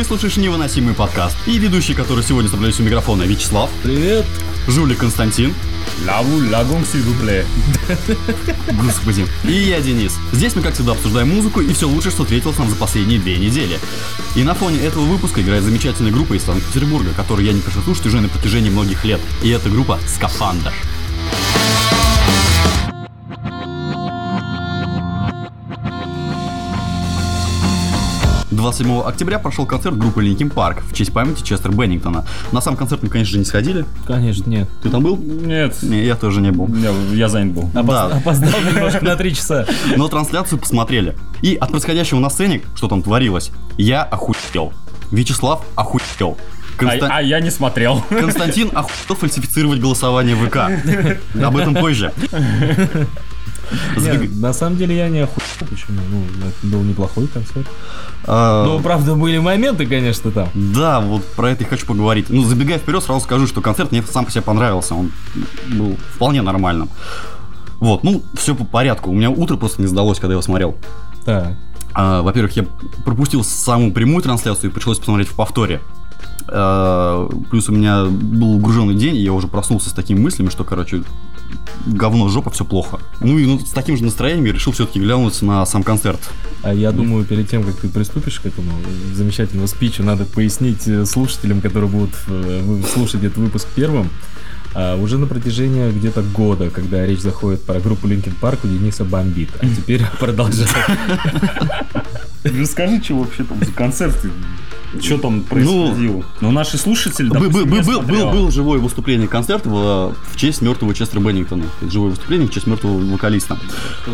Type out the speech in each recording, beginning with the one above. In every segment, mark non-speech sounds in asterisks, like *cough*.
Ты слушаешь невыносимый подкаст. И ведущий, который сегодня соблюдает у микрофона, Вячеслав. Привет. Жулик Константин. Лаву лагун сивупле. Господи. И я, Денис. Здесь мы, как всегда, обсуждаем музыку и все лучшее, что встретилось нам за последние две недели. И на фоне этого выпуска играет замечательная группа из Санкт-Петербурга, которую я не прошу слушать уже на протяжении многих лет. И эта группа «Скафандр». 27 октября прошел концерт группы Linkin Park в честь памяти Честера Беннингтона. На сам концерт мы, конечно же, не сходили. Конечно, нет. Ты там был? Нет, Не, я тоже не был. я, я занят был. Опоз- Да. Опоздал немножко на три часа. Но трансляцию посмотрели. И от происходящего на сцене, что там творилось, я охуел. Вячеслав охуел. А, Конста- а я не смотрел. Константин охуел фальсифицировать голосование ВК. Об этом позже. На самом деле я не охуел. Почему? Ну, это был неплохой концерт. А, Ну, правда, были моменты, конечно, там. Да, вот про это и хочу поговорить. Ну, забегая вперед, сразу скажу, что концерт мне сам по себе понравился. Он был вполне нормальным. Вот, ну, все по порядку. У меня утро просто не сдалось, когда я его смотрел. Так. А, во-первых, я пропустил самую прямую трансляцию и пришлось посмотреть в повторе. А, плюс у меня был угруженный день, и я уже проснулся с такими мыслями, что, короче, говно, жопа, все плохо. Ну и ну, с таким же настроением я решил все-таки глянуть на сам концерт. А я думаю, перед тем, как ты приступишь к этому замечательному спичу, надо пояснить э, слушателям, которые будут э, слушать этот выпуск первым, а, уже на протяжении где-то года, когда речь заходит про группу Linkin Park, у Дениса бомбит. А теперь *laughs* продолжай. *laughs* Расскажи, что вообще там за концерт? Что там происходило? Ну, наши слушатели, Был, был, допустим, был, я был, смотрел. был живое выступление концерта в, в честь мертвого Честера Беннингтона. Живое выступление в честь мертвого вокалиста.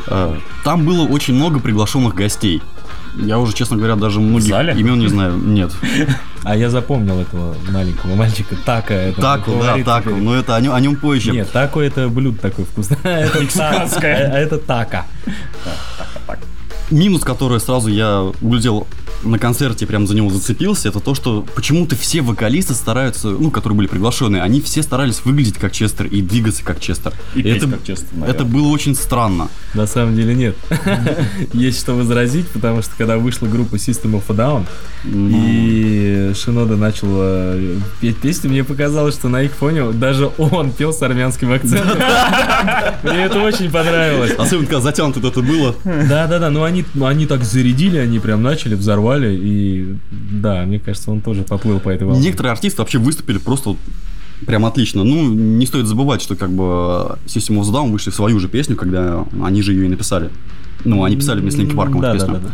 А, Там было очень много приглашенных гостей. Я уже, честно говоря, даже многих зале? имен не знаю. Нет. А я запомнил этого маленького мальчика. Така. Это Тако, мой да, Тако. теперь. Но это о нем, о нем позже. Нет, тако это блюдо такое вкусное. *laughs* Это Мексиканское. та- А это така. Минус, который сразу я углядел на концерте, прям за него зацепился, это то, что почему-то все вокалисты стараются, ну, которые были приглашены, они все старались выглядеть как Честер и двигаться как Честер. И это, как Честер, наверное. это было очень странно. На самом деле нет. *laughs* Есть что возразить, потому что когда вышла группа System of a Down, и Шинода начал э, петь песню, мне показалось, что на их фоне даже он пел с армянским акцентом. *laughs* Мне это очень понравилось. Особенно, когда затянуто это было. Да-да-да, ну они, ну они так зарядили, они прям начали, взорвали, и да, мне кажется, он тоже поплыл по этой волне. Некоторые артисты вообще выступили просто прям отлично. Ну, не стоит забывать, что как бы System of Down вышли в свою же песню, когда они же ее и написали. Ну, они писали вместе с Линки Парком эту песню. Да-да-да.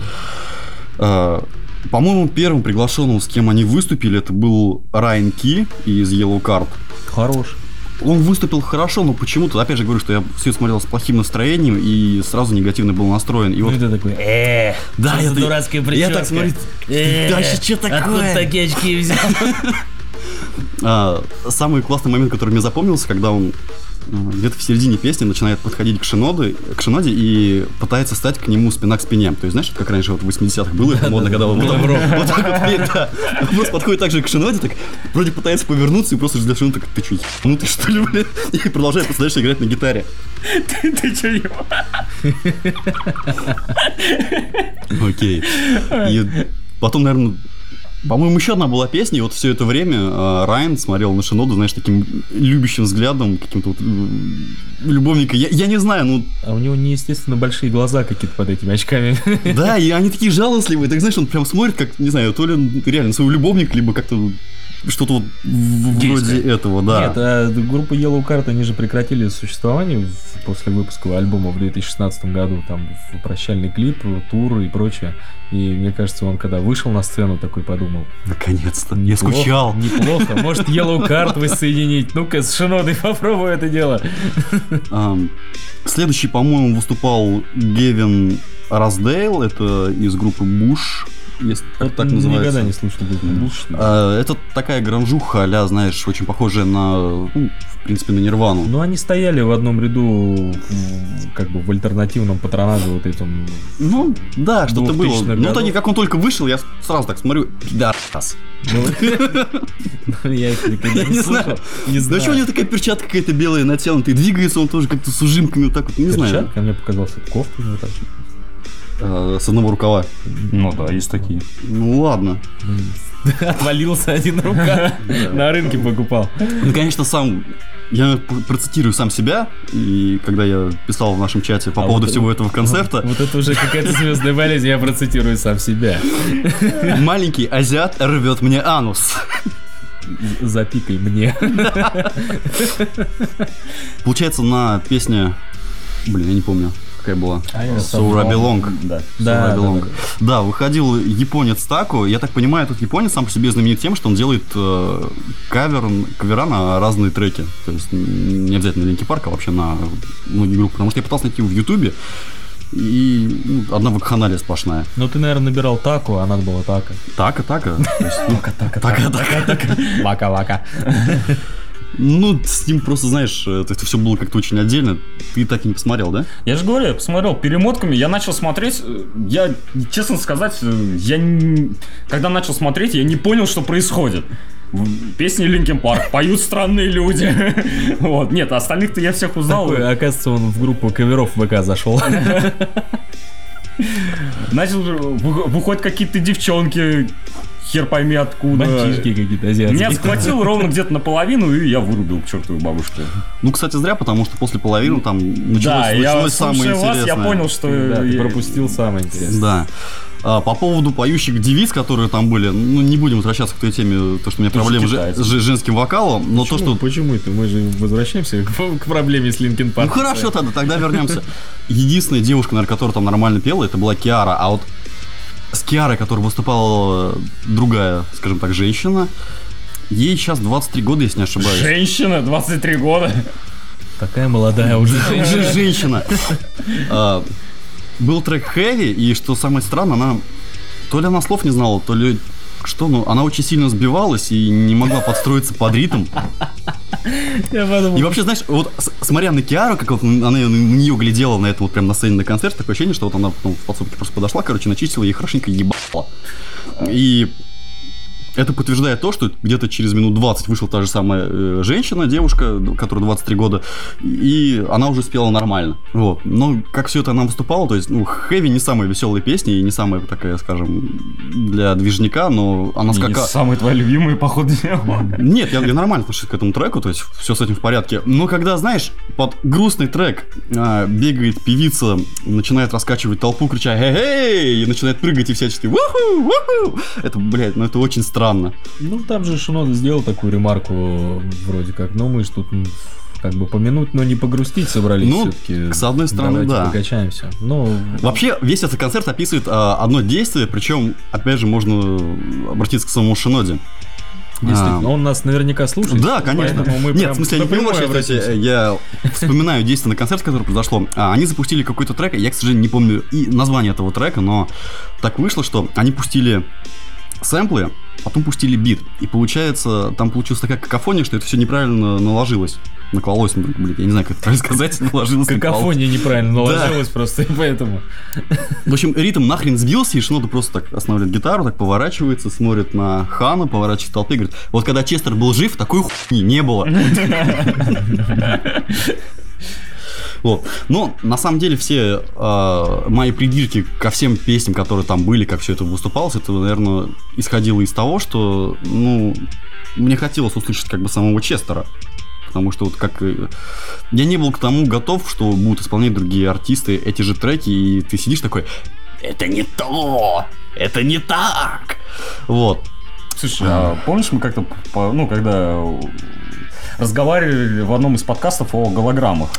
А, По-моему, первым приглашенным, с кем они выступили, это был Райан Ки из Yellow Card. Хорош. Он выступил хорошо, но почему-то, опять же говорю, что я все смотрел с плохим настроением и сразу негативно был настроен. И Ну вот, ты такой, э, да, я, дурацкая я так прическа? смотрю, Э, да что Откуда такое? такие очки взял? *laughs* А, самый классный момент, который мне запомнился, когда он а, где-то в середине песни начинает подходить к Шиноде, к Шиноде и пытается стать к нему спина к спине. То есть, знаешь, как раньше вот в 80-х было, это модно, когда вот, *laughs* вот так вот. Он просто подходит так же к Шиноде, так вроде пытается повернуться и просто ждет Шиноде, так, ты что, ну ты что ли, блин? И продолжает просто дальше играть на гитаре. Ты его? Окей. И потом, наверное, по-моему, еще одна была песня, и вот все это время э, Райан смотрел на Шиноду, знаешь, таким любящим взглядом, каким-то вот м, любовника. Я, я не знаю, ну, А у него неестественно большие глаза какие-то под этими очками. да, и они такие жалостливые. Так знаешь, он прям смотрит, как, не знаю, то ли он реально своего любовника, либо как-то что-то вот вроде этого, да. Нет, а группа Yellow Card, они же прекратили существование после выпуска альбома в 2016 году, там в прощальный клип, тур и прочее. И мне кажется, он когда вышел на сцену, такой подумал. Наконец-то. «Неплохо, скучал. Неплохо. Может, Yellow Card воссоединить? Ну-ка, с Шинодой попробуй это дело. Следующий, по-моему, выступал Гевин Раздейл, это из группы Буш, если Вот так называется. Никогда не слышал группу. А, Это такая гранжуха, а знаешь, очень похожая на, ну, в принципе, на Нирвану. Ну, они стояли в одном ряду, как бы в альтернативном патронаже вот этом. Ну, да, что-то было. 2000-х Ну, в итоге, годов. как он только вышел, я сразу так смотрю, пидорас. *laughs* Ну, я их никогда не *laughs* знаю. Да что у него такая перчатка какая-то белая натянутая, двигается он тоже как-то с ужимками вот так вот, не знаю. Перчатка, мне показалось, это кофта у него так. Э, с одного рукава. Ну да, есть такие. Ну ладно. Отвалился один рука. *laughs* На рынке покупал. Ну, конечно, сам я процитирую сам себя, и когда я писал в нашем чате по А поводу вот- всего этого концерта, Вот это уже какая-то звездная болезнь, я процитирую сам себя. *laughs* маленький азиат рвет мне анус. Запикай мне. Получается, на песне... Блин, я не помню, какая была. А belong. Да. Да, да, да. Да, выходил японец Тако. Я так понимаю, этот японец сам по себе знаменит тем, что он делает э, кавер, кавера на разные треки. То есть не обязательно Линки Парка, а вообще на многие группы. Потому что я пытался найти его в Ютубе, и ну, одна вакханалия сплошная. Ну ты, наверное, набирал таку, а надо было така. Така, така. То есть, ну, така, така, така. Вака-вака. Ну, с ним просто, знаешь, э, это все было как-то очень отдельно. Ты так и не посмотрел, да? Я же говорю, я посмотрел перемотками, я начал смотреть, э, я, честно сказать, э, я не- когда начал смотреть, я не понял, что происходит. Песни Линкен Парк, поют странные люди. *laughs* Вот, нет, остальных-то я всех узнал. Такой, оказывается, он в группу каверов ВК зашел. *laughs* Начал, выходят какие-то девчонки, хер пойми откуда. Мальчишки какие-то азиатские. Меня схватил ровно где-то наполовину, и я вырубил к чертовой бабушке. Ну, кстати, зря, потому что после половины там началось, Да, я началось самое слушая вас, интересное. я понял, что... Да, ты я- пропустил самое интересное. Да. А, по поводу поющих девиц, которые там были, ну, не будем возвращаться к той теме, то, что у меня Тоже проблемы с женским вокалом, но то, что... Почему это? Мы же возвращаемся к, к проблеме с Линкен Ну, Парк. хорошо, тогда, тогда вернемся. Единственная девушка, наверное, которая там нормально пела, это была Киара, а вот с Киарой, которая выступала другая, скажем так, женщина, ей сейчас 23 года, если не ошибаюсь. Женщина, 23 года. Такая молодая уже Же- женщина. женщина. А, Был трек Хэви, и что самое странное, она то ли она слов не знала, то ли что, ну, она очень сильно сбивалась и не могла подстроиться под ритм. Я подумал, И вообще, знаешь, вот смотря на Киару, как вот она на нее глядела на этом вот прям на сцене на концерте, такое ощущение, что вот она потом в подсобке просто подошла, короче, начистила и хорошенько ебала. И это подтверждает то, что где-то через минут 20 вышла та же самая э, женщина, девушка, которая 23 года, и она уже спела нормально. Вот. Но как все это она выступала, то есть, ну, Хэви не самая веселая песня и не самая такая, скажем, для движника, но она скакала. Самые твои любимые, походу, дела. Нет, я, я нормально отношусь к этому треку, то есть все с этим в порядке. Но когда, знаешь, под грустный трек а, бегает певица, начинает раскачивать толпу, крича «Эй-эй!» и начинает прыгать и всячески «Уху! Уху!» Это, блядь, ну это очень странно. Ну, там же Шинода сделал такую ремарку, вроде как, ну, мы ж тут как бы помянуть, но не погрустить собрались Ну, все-таки. с одной стороны, Давайте да. покачаемся. Ну, Вообще, весь этот концерт описывает а, одно действие, причем, опять же, можно обратиться к самому Шиноде. действительно, А, он нас наверняка слушает. Да, конечно. мы Нет, в смысле, я не понимаю, что, я вспоминаю действие на концерте, которое произошло. А, Они запустили какой-то трек, я, к сожалению, не помню и название этого трека, но так вышло, что они пустили сэмплы, потом пустили бит. И получается, там получилась такая какофония, что это все неправильно наложилось. Наклалось, ну, блин, я не знаю, как это правильно сказать, *laughs* наложилось. Какофония неправильно Да. наложилась просто, и поэтому. В общем, ритм нахрен сбился, и Шинода просто так останавливает гитару, так поворачивается, смотрит на Хана, поворачивается к толпе и говорит, вот когда Честер был жив, такой хуйни не было. *laughs* Вот. Но на самом деле все э, мои придирки ко всем песням, которые там были, как все это выступалось, это, наверное, исходило из того, что, ну, мне хотелось услышать как бы самого Честера. Потому что вот как... э, Я не был к тому готов, что будут исполнять другие артисты эти же треки, и ты сидишь такой, это не то, это не так. Вот. Слушай, а помнишь, мы как-то, ну, когда разговаривали в одном из подкастов о голограммах.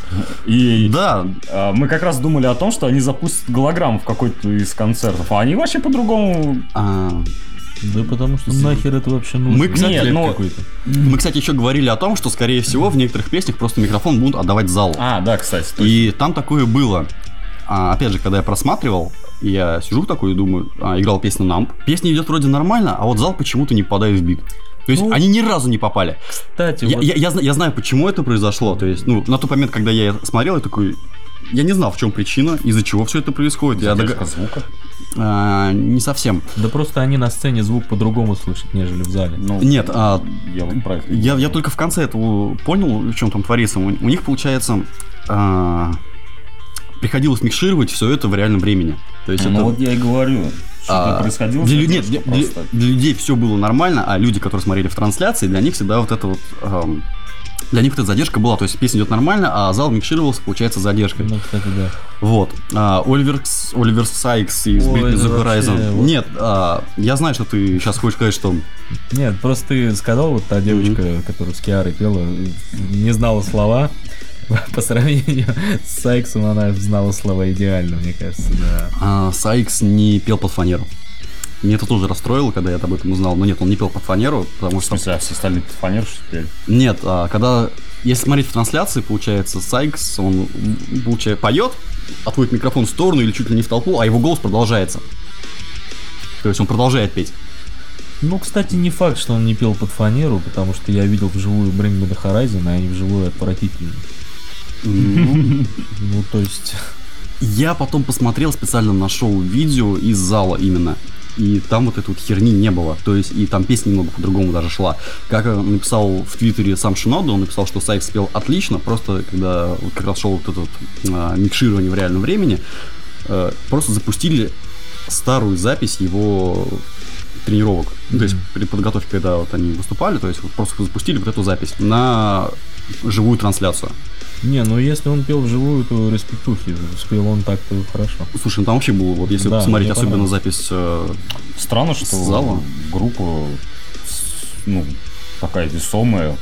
И Да, а, мы как раз думали о том, что они запустят голограмму в какой-то из концертов, а они вообще по-другому... а, Да потому что нахер это вообще нужно? Мы, кстати, ну, какой-то. мы, кстати, еще говорили о том, что, скорее всего, в некоторых песнях просто микрофон будут отдавать залу. А, да, кстати. точно. И там такое было. А, опять же, когда я просматривал, я сижу такой и думаю, а, играл песню Намп. Песня идет вроде нормально, а вот зал почему-то не попадает в бит. То есть Ну, они ни разу не попали. Кстати, Я, вот я- я я знаю, почему это произошло. То есть, ну, на тот момент, когда я смотрел, я такой. Я не знал, в чем причина, из-за чего все это происходит. Я Задержка дог- звука. А, не совсем. Да просто они на сцене звук по-другому слышат, нежели в зале. Ну, Нет, а, я вот про это. Я, я только в конце этого понял, в чем там творится. У, у них получается а, приходилось микшировать все это в реальном времени. То есть Ну это... вот я и говорю, что а, происходило. для, лю- задержка нет, для, для- людей все было нормально, а люди, которые смотрели в трансляции, для них всегда вот это вот... эм, для них вот эта задержка была, то есть песня идет нормально, а зал микшировался, получается, задержкой. Ну, кстати, да. Вот. А, Оливер, Оливер Сайкс из Ой, Britney the вообще Horizon. вот- Нет, а, я знаю, что ты сейчас хочешь сказать, что... Нет, просто ты сказал, вот та девочка, которая с Киарой пела, не знала слова. По сравнению с Сайксом она знала слова идеально, мне кажется, да. а, Сайкс не пел под фанеру. Меня это тоже расстроило, когда я об этом узнал. Но нет, он не пел под фанеру, потому В что... смысле, а все остальные фанеры, что ли? Нет, а, когда... Если смотреть в трансляции, получается, Сайкс, он, получается, поет, отводит микрофон в сторону или чуть ли не в толпу, а его голос продолжается. То есть он продолжает петь. Ну, кстати, не факт, что он не пел под фанеру, потому что я видел вживую Bring Me The Horizon, а они вживую отвратительные. Ну, Ну, то есть... Я потом посмотрел, специально нашел видео из зала именно. И там вот этой вот херни не было. То есть, и там песня немного по-другому даже шла. Как написал в Твиттере сам Шинода, он написал, что Сайкс спел отлично, просто когда вот как раз шел вот это вот, а, микширование в реальном времени, э, просто запустили старую запись его тренировок. Ну, То есть при подготовке, когда вот они выступали, то есть вот просто запустили вот эту запись на живую трансляцию. Не, ну если он пел вживую, то респектухи. Спел он так-то хорошо. Слушай, ну там вообще было, вот если Да, посмотреть особенно понравилось. запись э, Странно, что зала? группа, ну, такая весомая,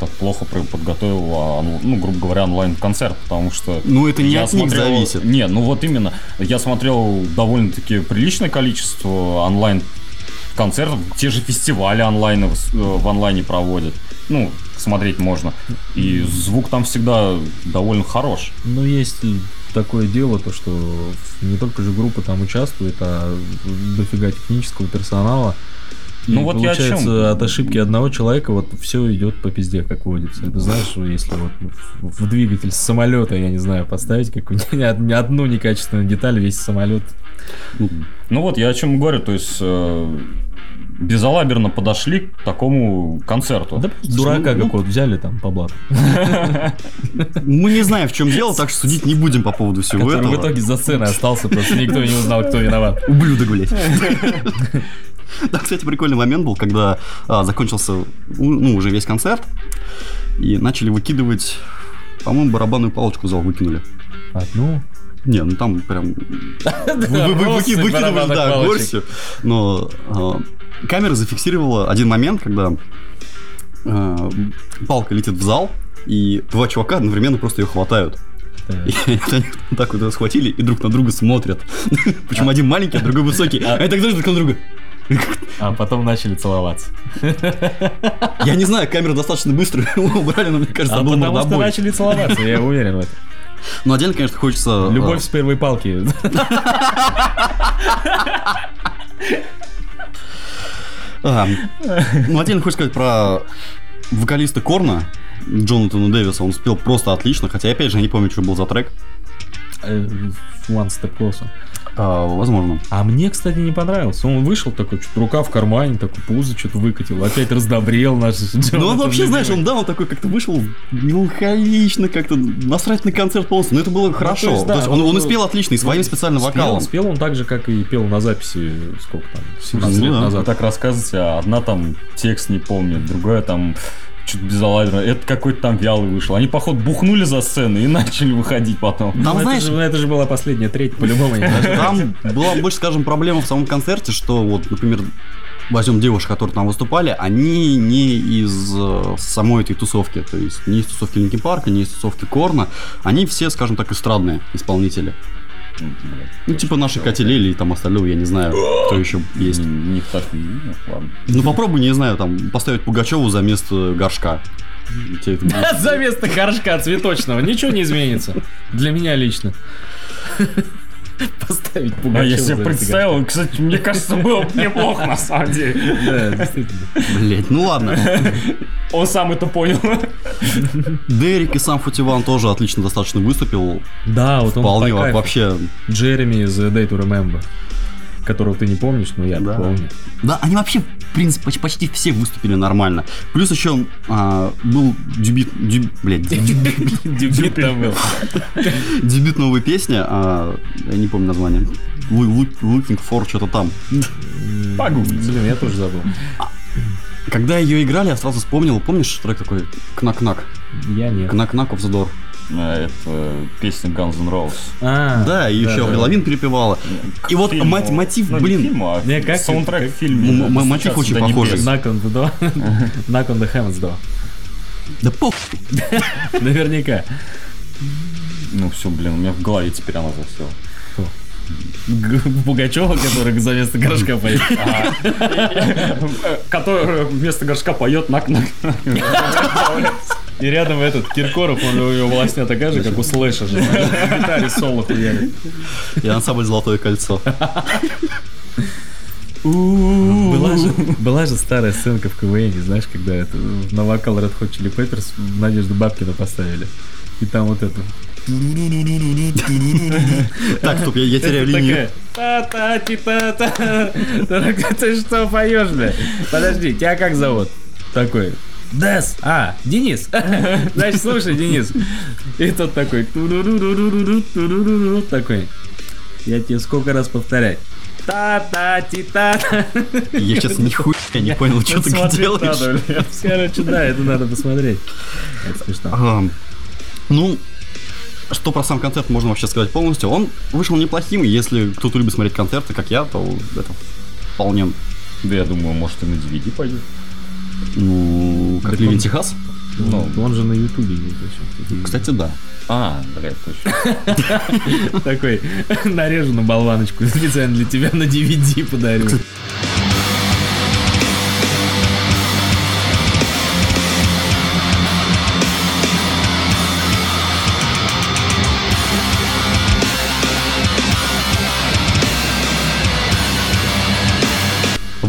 так плохо подготовила, ну, грубо говоря, онлайн-концерт, потому что... Ну, это не я от них смотрел- зависит. Не, ну вот именно. Я смотрел довольно-таки приличное количество онлайн-концертов. Те же фестивали онлайн в, в онлайне проводят. Ну, смотреть можно. И звук там всегда довольно хорош. Но есть такое дело, то что не только же группа там участвует, а дофига технического персонала. И Ну вот я о получается, чем. от ошибки одного человека вот все идет по пизде, как водится. Ты знаешь, если вот в двигатель самолета, я не знаю, поставить какую-нибудь ни од- ни одну некачественную деталь, весь самолет. Ну вот, я о чем говорю, то есть э, безалаберно подошли к такому концерту. Да дурака ну- какого-то взяли там по блату. *laughs* Мы не знаем, в чем дело, так что судить не будем по поводу всего Который в этого. итоге за сценой остался, просто никто не узнал, кто виноват. Ублюдок, блядь. *laughs* Да, кстати, прикольный момент был, когда а, закончился, ну, уже весь концерт, и начали выкидывать, по-моему, барабанную палочку в зал выкинули. Одну. Не, ну там прям *laughs* выкидывали, да, горстью. Но а, камера зафиксировала один момент, когда а, палка летит в зал, и два чувака одновременно просто ее хватают. И *laughs* они так вот схватили и друг на друга смотрят. *laughs* Причем один маленький, а другой высокий. А они так даже друг на друга. А потом начали целоваться. Я не знаю, камеру достаточно быстро убрали, но мне кажется, А там был потому что начали целоваться, я уверен в этом. Но отдельно, конечно, хочется... Любовь с первой палки. Ну, отдельно хочется сказать про вокалиста Корна, Джонатана Дэвиса. Он спел просто отлично, хотя, опять же, я не помню, что был за трек. Э, One step closer. А, возможно. А мне, кстати, не понравился. Он вышел такой, что-то рука в кармане, такой пузо что-то выкатил. Опять раздобрел наш *laughs* Ну, он вообще, знаешь, он, да, он такой как-то вышел меланхолично, как-то насрать на концерт полностью. Но это было хорошо. Ну, есть, да, То есть он, ну, он и спел отлично, и своим специальным Спел- вокалом. Спел он так же, как и пел на записи, сколько там, 17 Ну лет назад. так рассказываете, а одна там текст не помнит, другая там что-то безалаберно. Это какой-то там вялый вышел. Они, походу, бухнули за сцену и *laughs* начали выходить потом. Там, Ну, это знаешь, же- это же была последняя треть, по-любому. Там была больше, скажем, проблема в самом концерте, что вот, например, возьмем девушек, которые там выступали, они не из э, самой этой тусовки, то есть не из тусовки Линkin Парка, не из тусовки Корна, они все, скажем так, эстрадные исполнители. Ну, типа наши Катилели и там остального, я не знаю, кто еще есть. Не, так не видно, ладно. Ну, попробуй, не знаю, там, поставить Пугачеву за место горшка. *laughs* За место горшка цветочного ничего не изменится. Для меня лично. *laughs* Поставить А Пугачева я за себе представил, кстати, мне кажется, было бы неплохо на самом деле. Да, действительно. Блять, ну ладно. *laughs* Он сам это понял. Дерек и сам Футиван тоже отлично достаточно выступил. Да, вот он Вполне вообще. Джереми из The Day to Remember. Которого ты не помнишь, но я Да. помню. Да, они вообще, в принципе, поч- почти все выступили нормально. Плюс еще а, был дебют, деб- блядь, *laughs* дебют, был. *laughs* дебют новой песни, а, я не помню название. Looking for что-то там. Погуглить. Блин, я тоже забыл. Когда ее играли, я сразу вспомнил, помнишь трек такой Кнак-Кнак? Я нет. Кнак-Кнак of the Door. А, Это песня Guns N' Roses. А, Да, и еще да. Аврил Лавин перепевала. И вот мотив, ну, блин. а Не, как- саундтрек в фильме. Мотив «Достучаться очень похожий. небес». Knock on the door. *laughs* Knock on the heavens door. Да пох. *laughs* Наверняка. Ну все, блин, у меня в голове теперь она засела. Пугачева, который за место горшка поет. *laughs* Который вместо горшка поет нак нак И рядом этот Киркоров, он у него волосня такая же, как у Слэша же. Гитаре соло хуярит. И ансамбль Золотое кольцо. Была же, была же старая сценка в КВН, знаешь, когда это на вокал Red Hot Chili Peppers Надежду Бабкина поставили. И там вот это. Так, стоп, я, я теряю линию. такая, Та-та-ти-та-та. Ты ты что поешь, бля? Подожди, тебя как зовут? Такой. Дес. А, Денис. *laughs* Значит, слушай, Денис. И тот такой. Такой. Я тебе сколько раз повторять? Та-та-ти-та-та. Я сейчас нихуя не понял, что ты делаешь. Короче, да, это надо посмотреть. Это смешно. Ну, что про сам концерт можно вообще сказать полностью? Он вышел неплохим, если кто-то любит смотреть концерты, как я, то это вполне, Да я думаю, может и на DVD пойдет. Ну, как он- Техас. Ну, он же на Ютубе есть. Кстати, да. А, блядь, точно. Такой, нарежу на болваночку, специально для тебя на DVD подарю.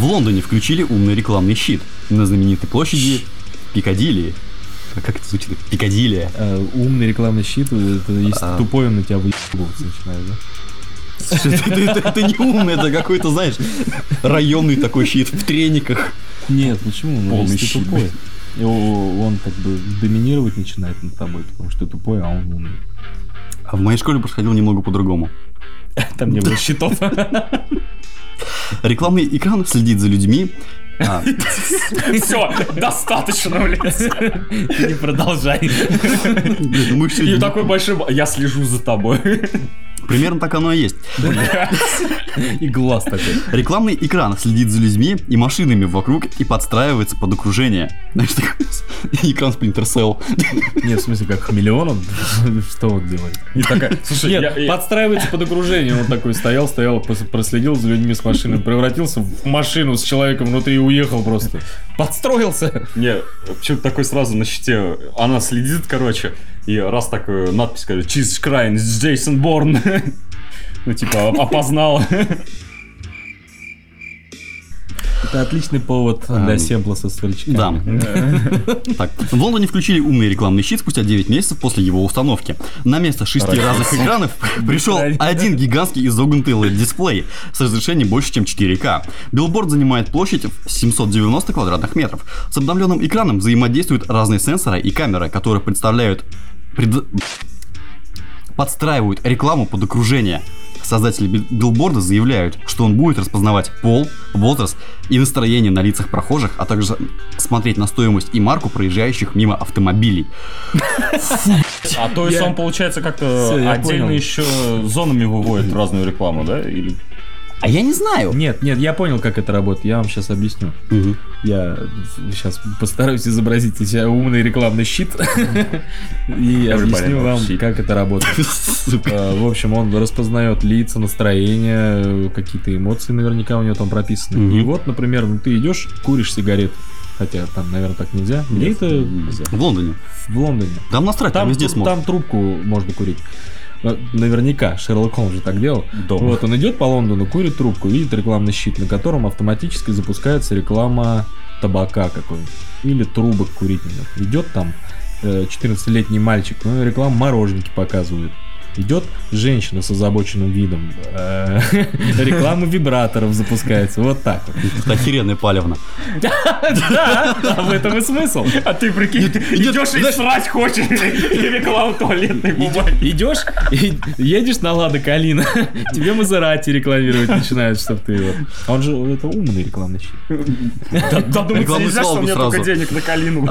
В Лондоне включили умный рекламный щит на знаменитой площади Пикадилли. А Как это звучит? Пикадилия. Э, умный рекламный щит, это если А. тупой, он на тебя выебываться начинает, да? Это не умный, это какой-то, знаешь, районный такой щит в трениках. Нет, почему? Ну, если ты тупой. Он как бы доминировать начинает над тобой, потому что ты тупой, а он умный. А в моей школе происходило немного по-другому. *laughs* Там не было щитов. *laughs* Рекламный экран следит за людьми. А, Все, достаточно, блядь. Ты не продолжай. мы И такой большой... Я слежу за тобой. Примерно так оно и есть. И глаз такой. Рекламный экран следит за людьми и машинами вокруг и подстраивается под окружение. Знаешь, такой экран Splinter Cell. Нет, в смысле, как хамелеон он? Что он делает? И такая, слушай, Нет, я- я- подстраивается под окружение. Он такой стоял, стоял, проследил за людьми с машиной, превратился в машину с человеком внутри и уехал просто. Подстроился. Не, почему-то такой сразу на щите. Она следит, короче, и раз такую надпись, короче, Jesus Crying, Джейсон Борн. Ну, типа, опознала. Это отличный повод для семпла со старичками. Да. *laughs* Так, в Лондоне включили умный рекламный щит спустя 9 месяцев после его установки. На место шести разных экранов *laughs* *laughs* пришел один гигантский изогнутый LED-дисплей с разрешением больше, чем 4К. Билборд занимает площадь в 790 квадратных метров. С обновленным экраном взаимодействуют разные сенсоры и камеры, которые представляют... пред- подстраивают рекламу под окружение. Создатели би- билборда заявляют, что он будет распознавать пол, возраст и настроение на лицах прохожих, а также смотреть на стоимость и марку проезжающих мимо автомобилей. *laughs* А то есть он, получается, как-то отдельно еще зонами выводит разную рекламу, да? Или А я не знаю. Нет, нет, я понял, как это работает. Я вам сейчас объясню. Мгм. Я сейчас постараюсь изобразить из себя умный рекламный щит и объясню вам, как это работает. Э, В общем, он распознает лица, настроение, какие-то эмоции наверняка у него там прописаны. И вот, например, ну, ты идешь, куришь сигарету. Хотя там, наверное, так нельзя. Где это нельзя. В Лондоне. в Лондоне? Там насрать, там, Там, везде смотрят. там трубку можно курить. Э, Наверняка Шерлок Холмс же так делал. Дома. Вот он идет по Лондону, курит трубку, видит рекламный щит, на котором автоматически запускается реклама табака какой-нибудь. Или трубок курительных. Идет там э, 14-летний мальчик, ну, реклама мороженки показывает. Идет женщина с озабоченным видом, э, *laughs* реклама вибраторов запускается, вот так вот. Это охеренная палевна. Да, а в этом и смысл. А ты прикинь, идешь и срать хочешь, и рекламу туалетной бумаги. Идешь, и едешь на Лада Калина, тебе Мазерати рекламировать начинают, чтобы ты вот. А он же, это умный рекламный щит. Рекламную нельзя, что у меня сразу. только денег на калину.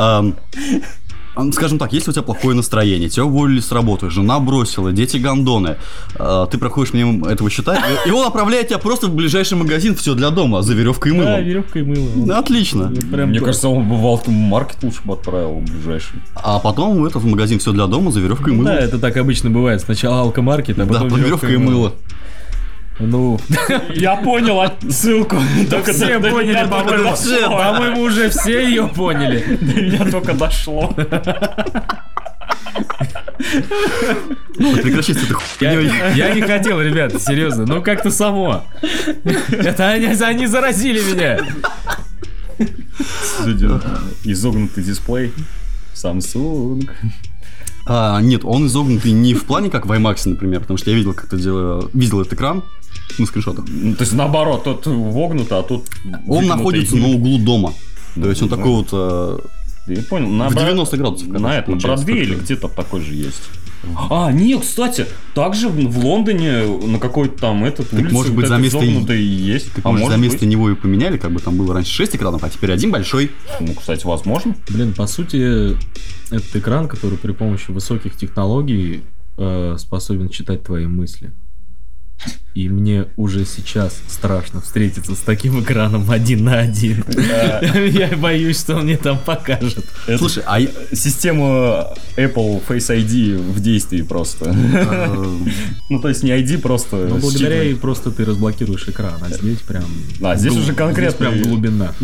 Ам, Скажем так, если у тебя плохое настроение, тебя уволили с работы, жена бросила, дети гондоны, а, ты проходишь мимо этого счета, и и он отправляет тебя просто в ближайший магазин, все для дома, за веревкой и Да, мылом. веревка и мыло. Да, Отлично. Прям Мне кажется, он бы в Алтмаркет лучше бы отправил ближайший. А потом в этот магазин все для дома, за веревкой и Ну Да, это так обычно бывает. Сначала алкомаркет, а Да, потом под веревкой и мыло. Ну, Я понял ссылку. Только все поняли, по-моему, уже все ее поняли. До меня только дошло. Прекращайте это Я, хуйней. я не хотел, ребята, серьезно. Ну как-то само. Это они, они заразили меня. Изогнутый дисплей. Samsung. А, нет, он изогнутый не в плане, как в IMAX, например, потому что я видел, как это дело, видел этот экран на скриншотах. Ну, То есть наоборот, тот вогнуто, а тут... Он находится на углу дома. То есть он Ну, такой вот э, Я понял. На в Бра- 90 градусов. На этом, Бродвее или где-то такой же есть. А, нет, кстати, также в в Лондоне на какой-то там этот улице может быть, вот за место и- есть. Так, а может за место быть. него и поменяли, как бы там было раньше 6 экранов, а теперь один большой. Ну, кстати, возможно. Блин, по сути, этот экран, который при помощи высоких технологий э, способен читать твои мысли. И мне уже сейчас страшно встретиться с таким экраном один на один. Я боюсь, что он мне там покажет. Слушай, а я- система Apple Face ID в действии просто. э, Ну, то есть не ID, просто... Ну, благодаря ей просто ты разблокируешь экран, а здесь прям... А, здесь уже конкретно... прям глубина.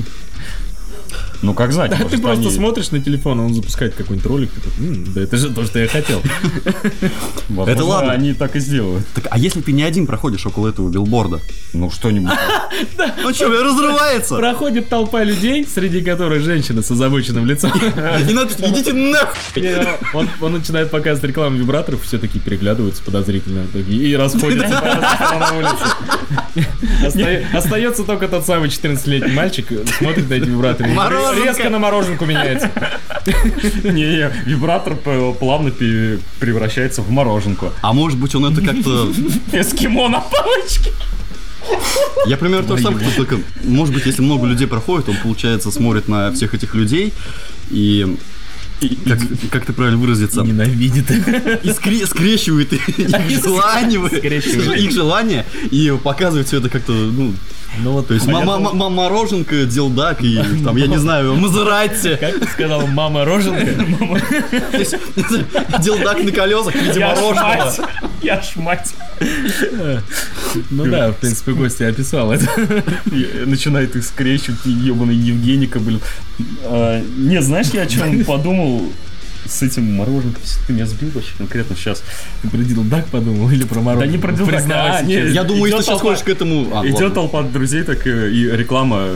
Ну, как знать, А может, ты просто они- смотришь на телефон, а он запускает какой-нибудь ролик, и ты, «М, да это же то, что я хотел. *laughs* Это ладно. они так и сделают. Так, а если ты не один проходишь около этого билборда? Ну, что-нибудь. *laughs* Ну что, разрывается? Проходит толпа людей, среди которых женщина с озабоченным лицом. *laughs* И надо, идите нахуй! И Он, начинает показывать рекламу вибраторов, все такие переглядываются подозрительно и расходятся по. Оста- Остается только тот самый 14-летний мальчик, смотрит на эти вибраторы. и Мороженка! Резко на мороженку меняется. *laughs* Не, вибратор плавно превращается в мороженку. А может быть он это как-то... Эскимо на палочке. Я примерно то же самое, только, может быть, если много людей проходит, он, получается, смотрит на всех этих людей и... Как, как ты правильно выразиться? Ненавидит. И скре- скрещивает их *laughs* желания, Скрещивает. их желания и показывает все это как-то, ну, Ну вот, то есть ма- ма- ма- мороженка, дилдак и *laughs* там, я не знаю, Мазерати. как ты сказал, мама роженка? *laughs* Дилдак на колесах в виде Я ж мороженого. Я ж мать. Ну да, в принципе, Костя описал это. Начинает их скрещивать, ебаный Евгеника, блин. А, Не, знаешь, я о чем подумал с этим мороженком? Ты меня сбил вообще конкретно сейчас. Ты про дилдак подумал или про мороженку? Да не про дилдак, а. Я думаю, если сейчас ходишь к этому... а, Идет ладно. толпа друзей, так и, и реклама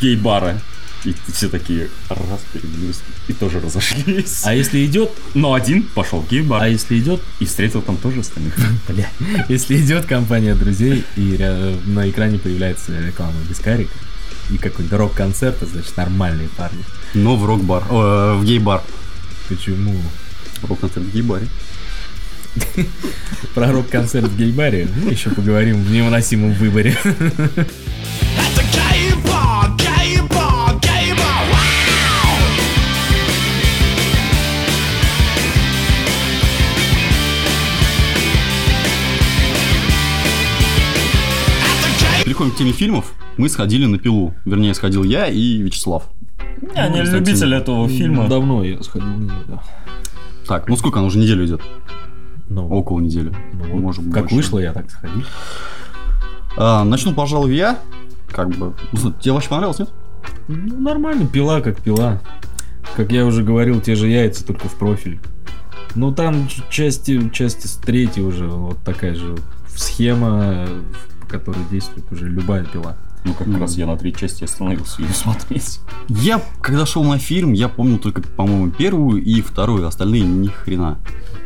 гей-бара. И все такие раз переглянулись и тоже разошлись. А если идет, Но один пошел в гей-бар а если идет, и встретил там тоже остальных. *laughs* бля, если идет компания друзей и на экране появляется реклама Бискарика и какой-то рок-концерт, это значит нормальные парни. Но в рок-бар, э, в гей-бар. Почему? Рок-концерт в гей-баре. Про рок-концерт в гей-баре мы еще поговорим в невыносимом выборе. Переходим к теме фильмов. Мы сходили на пилу. Вернее, сходил я и Вячеслав. Я не кстати, любитель этого фильма. Давно я сходил на нее, да. Так, ну сколько? Она уже неделю идет? Ну, Около недели. ну Может как больше. вышло, я так сходил. А, начну, пожалуй, я. Как бы... Ну, Тебе вообще понравилось, нет? Ну, нормально, пила как пила. Как я уже говорил, те же яйца, только в профиль. Ну, там части, части с третьей уже вот такая же схема, по которой действует уже любая пила. Ну, как раз я на третьей части остановился ее смотреть. Я, когда шел на фильм, я помнил только, по-моему, первую и вторую, остальные ни хрена.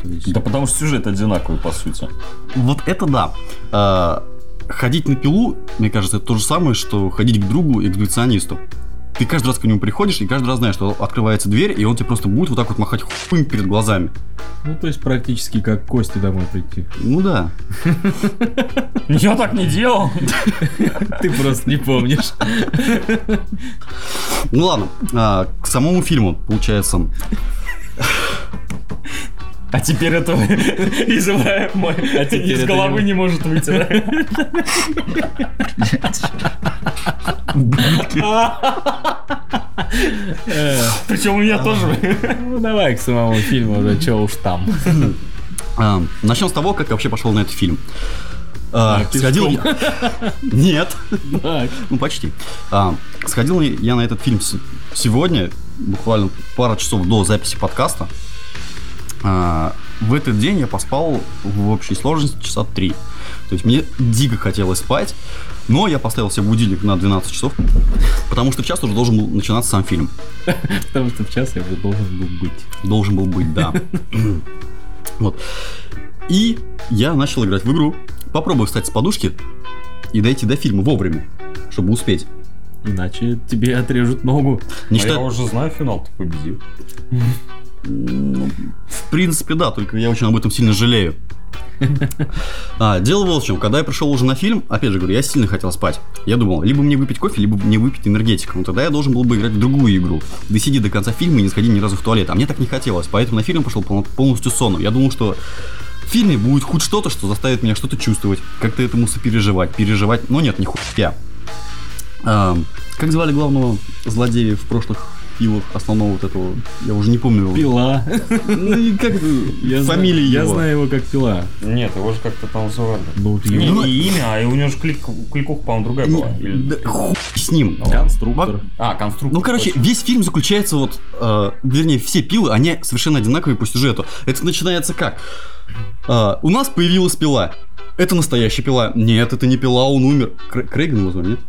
Есть- Да потому что сюжет одинаковый, по сути. Вот это да. А, ходить на пилу, мне кажется, это то же самое, что ходить к другу эксгибиционисту. Ты каждый раз к нему приходишь и каждый раз знаешь, что открывается дверь, и он тебе просто будет вот так вот махать хуем перед глазами. Ну, то есть практически как Кости домой прийти. Ну да. Я так не делал. Ты просто не помнишь. Ну ладно, а, к самому фильму, получается, А теперь это *laughs* из, мой- А теперь из головы не- не может выйти. да? *laughs* Причем у меня тоже. Ну, давай к самому фильму, да чё уж там. а, начнем с того, как я вообще пошел на этот фильм. А, А, сходил я- *laughs* Нет. Ну, почти. А, сходил я на этот фильм сегодня, буквально пару часов до записи подкаста. А, в этот день я поспал в общей сложности часа три. То есть мне дико хотелось спать, но я поставил себе будильник на 12 часов, потому что в час уже должен был начинаться сам фильм. *laughs* Потому что в час я уже должен был быть. Должен был быть, да. *laughs* Вот. И я начал играть в игру. Попробую встать с подушки и дойти до фильма вовремя, чтобы успеть. Иначе тебе отрежут ногу. Не А я считая- уже знаю финал, ты победил. *laughs* Ну, в принципе, да, только я очень об этом сильно жалею. *laughs* А, дело вот в чем, когда я пришел уже на фильм, опять же говорю, я сильно хотел спать. Я думал, либо мне выпить кофе, либо мне выпить энергетику. Но тогда я должен был бы играть в другую игру. Да сиди до конца фильма и не сходи ни разу в туалет. А мне так не хотелось, поэтому на фильм пошел пол- полностью сонным. Я думал, что в фильме будет хоть что-то, что заставит меня что-то чувствовать, как-то этому сопереживать, переживать. Но нет, не хуя. Ам, как звали главного злодея в прошлых фильмах основного вот этого? Я уже не помню его. Пила. Ну и как? Я Фамилия Я его. знаю его как Пила. Нет, его же как-то там звали. Ну, вот Не, не имя, а у него же клик, кликуха, по-моему, другая была. Хуй с ним. Конструктор. А, конструктор. Ну, короче, весь фильм заключается вот, э, вернее, все пилы, они совершенно одинаковые по сюжету. Это начинается как? Э, у нас появилась пила. Это настоящая пила. Нет, это не пила, он умер. Кр- Крейган его звали, нет?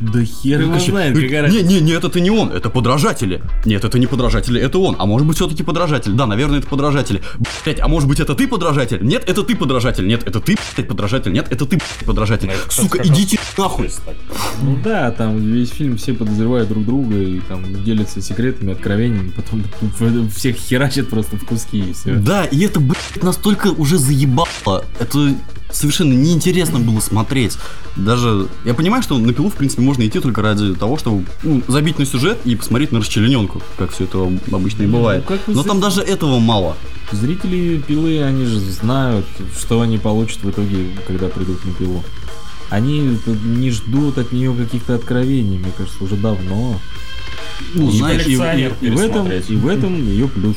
Да хер его знает, какая Не, разница. не, не, это не он, это подражатели. Нет, это не подражатели, это он. А может быть, все-таки подражатель. Да, наверное, это подражатели. Блять, а может быть, это ты подражатель? Нет, это ты подражатель. Нет, это ты, блядь, подражатель. Нет, это ты, блядь, подражатель. Кстати, Сука, раз идите нахуй. Ну да, там весь фильм все подозревают друг друга и там делятся секретами, откровениями, потом *laughs* всех херачат просто в куски и все. Да, и это, блядь, настолько уже заебало. Это совершенно неинтересно было смотреть. Даже, я понимаю, что на пилу, в принципе, можно идти только ради того, чтобы ну, забить на сюжет и посмотреть на расчлененку, как все это обычно и Ну, бывает. вы Но за- там даже этого мало. Зрители пилы, они же знают, что они получат в итоге, когда придут на пилу. Они не ждут от нее каких-то откровений, мне кажется, уже давно. Ну, И- знаешь, и, и- и в этом, и в этом ее плюс.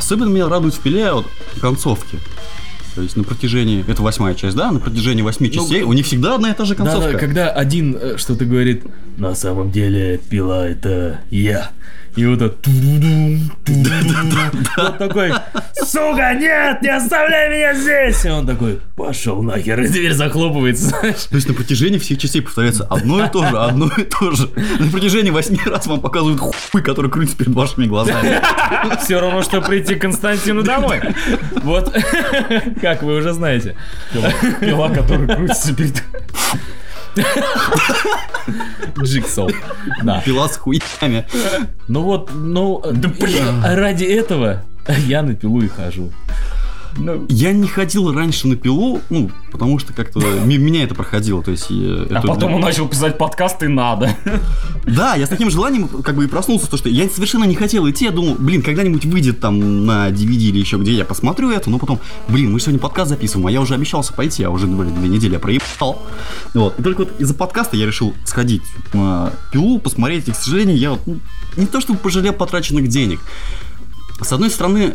Особенно меня радует в пиле вот концовки. То есть на протяжении, это восьмая часть, да, на протяжении восьми Ну, частей у них всегда одна и та же концовка. Да, когда один э, что-то говорит, на самом деле пила это я. И вот это... Вот такой, сука, нет, не оставляй меня здесь! И он такой, пошел нахер, и дверь захлопывается, знаешь. То есть на протяжении всех частей повторяется одно и то же, одно и то же. На протяжении восьми раз вам показывают хуй, который крутится перед вашими глазами. Все равно, что прийти к Константину домой. Вот, *laughs* как вы уже знаете. Пила, которая крутится перед... *laughs* Джиксол. Да. Пила с хуями. Ну вот, ну, да, ради этого я на пилу и хожу. Ну, Я не ходил раньше на пилу, ну, потому что как-то *laughs* меня это проходило, то есть... А это- потом он начал писать подкасты надо. *laughs* Да, я с таким желанием как бы и проснулся, то что я совершенно не хотел идти, я думал, блин, когда-нибудь выйдет там на DVD или еще где, я посмотрю это, но потом, блин, мы сегодня подкаст записываем, а я уже обещался пойти, а уже, блин, две недели я проебал. Вот, и только вот из-за подкаста я решил сходить на пилу, посмотреть, и, к сожалению, я вот, ну, не то чтобы пожалел потраченных денег. С одной стороны,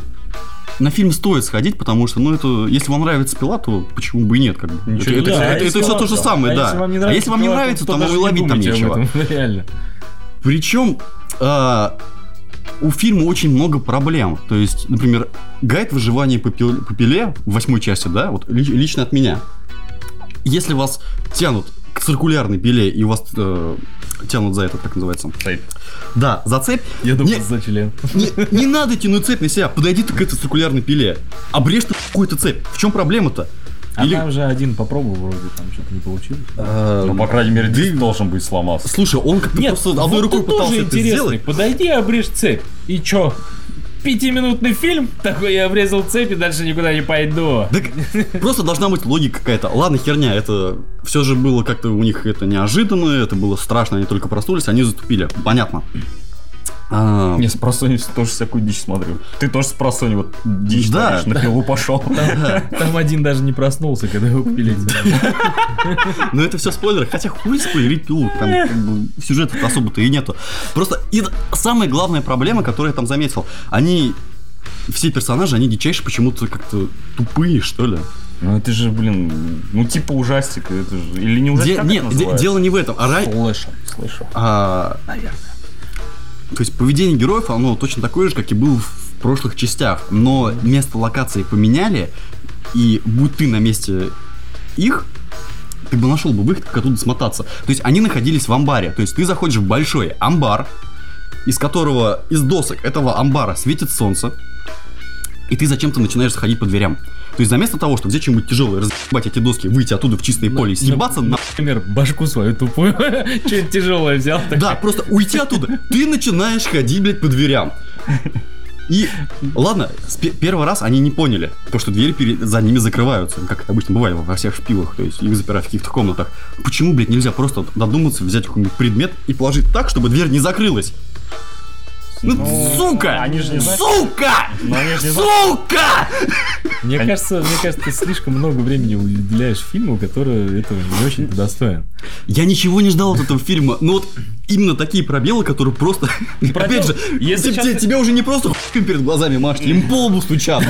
на фильм стоит сходить, потому что, ну, это, если вам нравится пила, то почему бы и нет, как бы. Ничего это, не это, да, это, если все вам- то же самое, а да. Если вам не а нравится, если вам не пила, нравится, то, то там и ловить там нечего. этом, Реально. Причем а, у фильма очень много проблем. То есть, например, гайд выживания по, пил- по пиле в восьмой части, да, вот ли- лично от меня. Если вас тянут к циркулярной пиле, и у вас э, тянут за это, как называется. Цепь. Да, за цепь. Я думал, Не- за член. Не, не надо тянуть цепь на себя, подойди ты к этой циркулярной пиле. Обрежь ты какую-то цепь. В чем проблема-то? А Или- там же один попробовал вроде, там что-то не получилось. Э, Ну, по крайней мере, диск должен быть сломался. Слушай, он как-то Нет, просто одной вот рукой пытался это интересный. сделать. Подойди, обрежь цепь. И чё? Пятиминутный фильм, такой я обрезал цепь и дальше никуда не пойду. Так просто должна быть логика какая-то. Ладно, херня, это все же было как-то у них это неожиданно, это было страшно, они только проснулись, они затупили. Понятно. А, Я с просони тоже всякую дичь смотрю. Ты тоже с просони вот дичь Да, творишь, на пилу пошел. Там один даже не проснулся, когда его купили. Но это все спойлеры, хотя хуй спойлерить пилу, там как бы, сюжета особо-то и нету. Просто и самая главная проблема, которую я там заметил, они все персонажи, они дичайше почему-то как-то тупые, что ли. Ну это же, блин, ну типа ужастик, это же... Или не ужастик, Де- нет, это де- дело не в этом, а рай- Слышал, слышал. А, То есть поведение героев, оно точно такое же, как и было в прошлых частях. Но место локации поменяли, и будь ты на месте их, ты бы нашел бы выход, как оттуда смотаться. То есть они находились в амбаре. То есть ты заходишь в большой амбар, из которого, из досок этого амбара светит солнце, и ты зачем-то начинаешь заходить по дверям. То есть заместо того, чтобы взять что-нибудь тяжелое, разъебать эти доски, выйти оттуда в чистое поле и съебаться на Например, башку свою тупую, *laughs* что-нибудь тяжелое взял. Да, просто уйти оттуда. Ты начинаешь ходить, блядь, по дверям. И, ладно, первый раз они не поняли, то, что двери перед- за ними закрываются, как это обычно бывает во всех шпилах, то есть их запирают в каких-то комнатах. Почему, блядь, нельзя просто додуматься, взять какой-нибудь предмет и положить так, чтобы дверь не закрылась? Ну, Ну, сука! они же не знают. Сука! Но они же не. Сука! Мне кажется, мне кажется, ты слишком много времени уделяешь фильму, который этого не очень достоин. Я ничего не ждал от этого фильма, но вот именно такие пробелы, которые просто... Пробел- Опять же, если те- сейчас те- ты- тебе уже не просто хуем перед глазами машут, им по лбу стучат.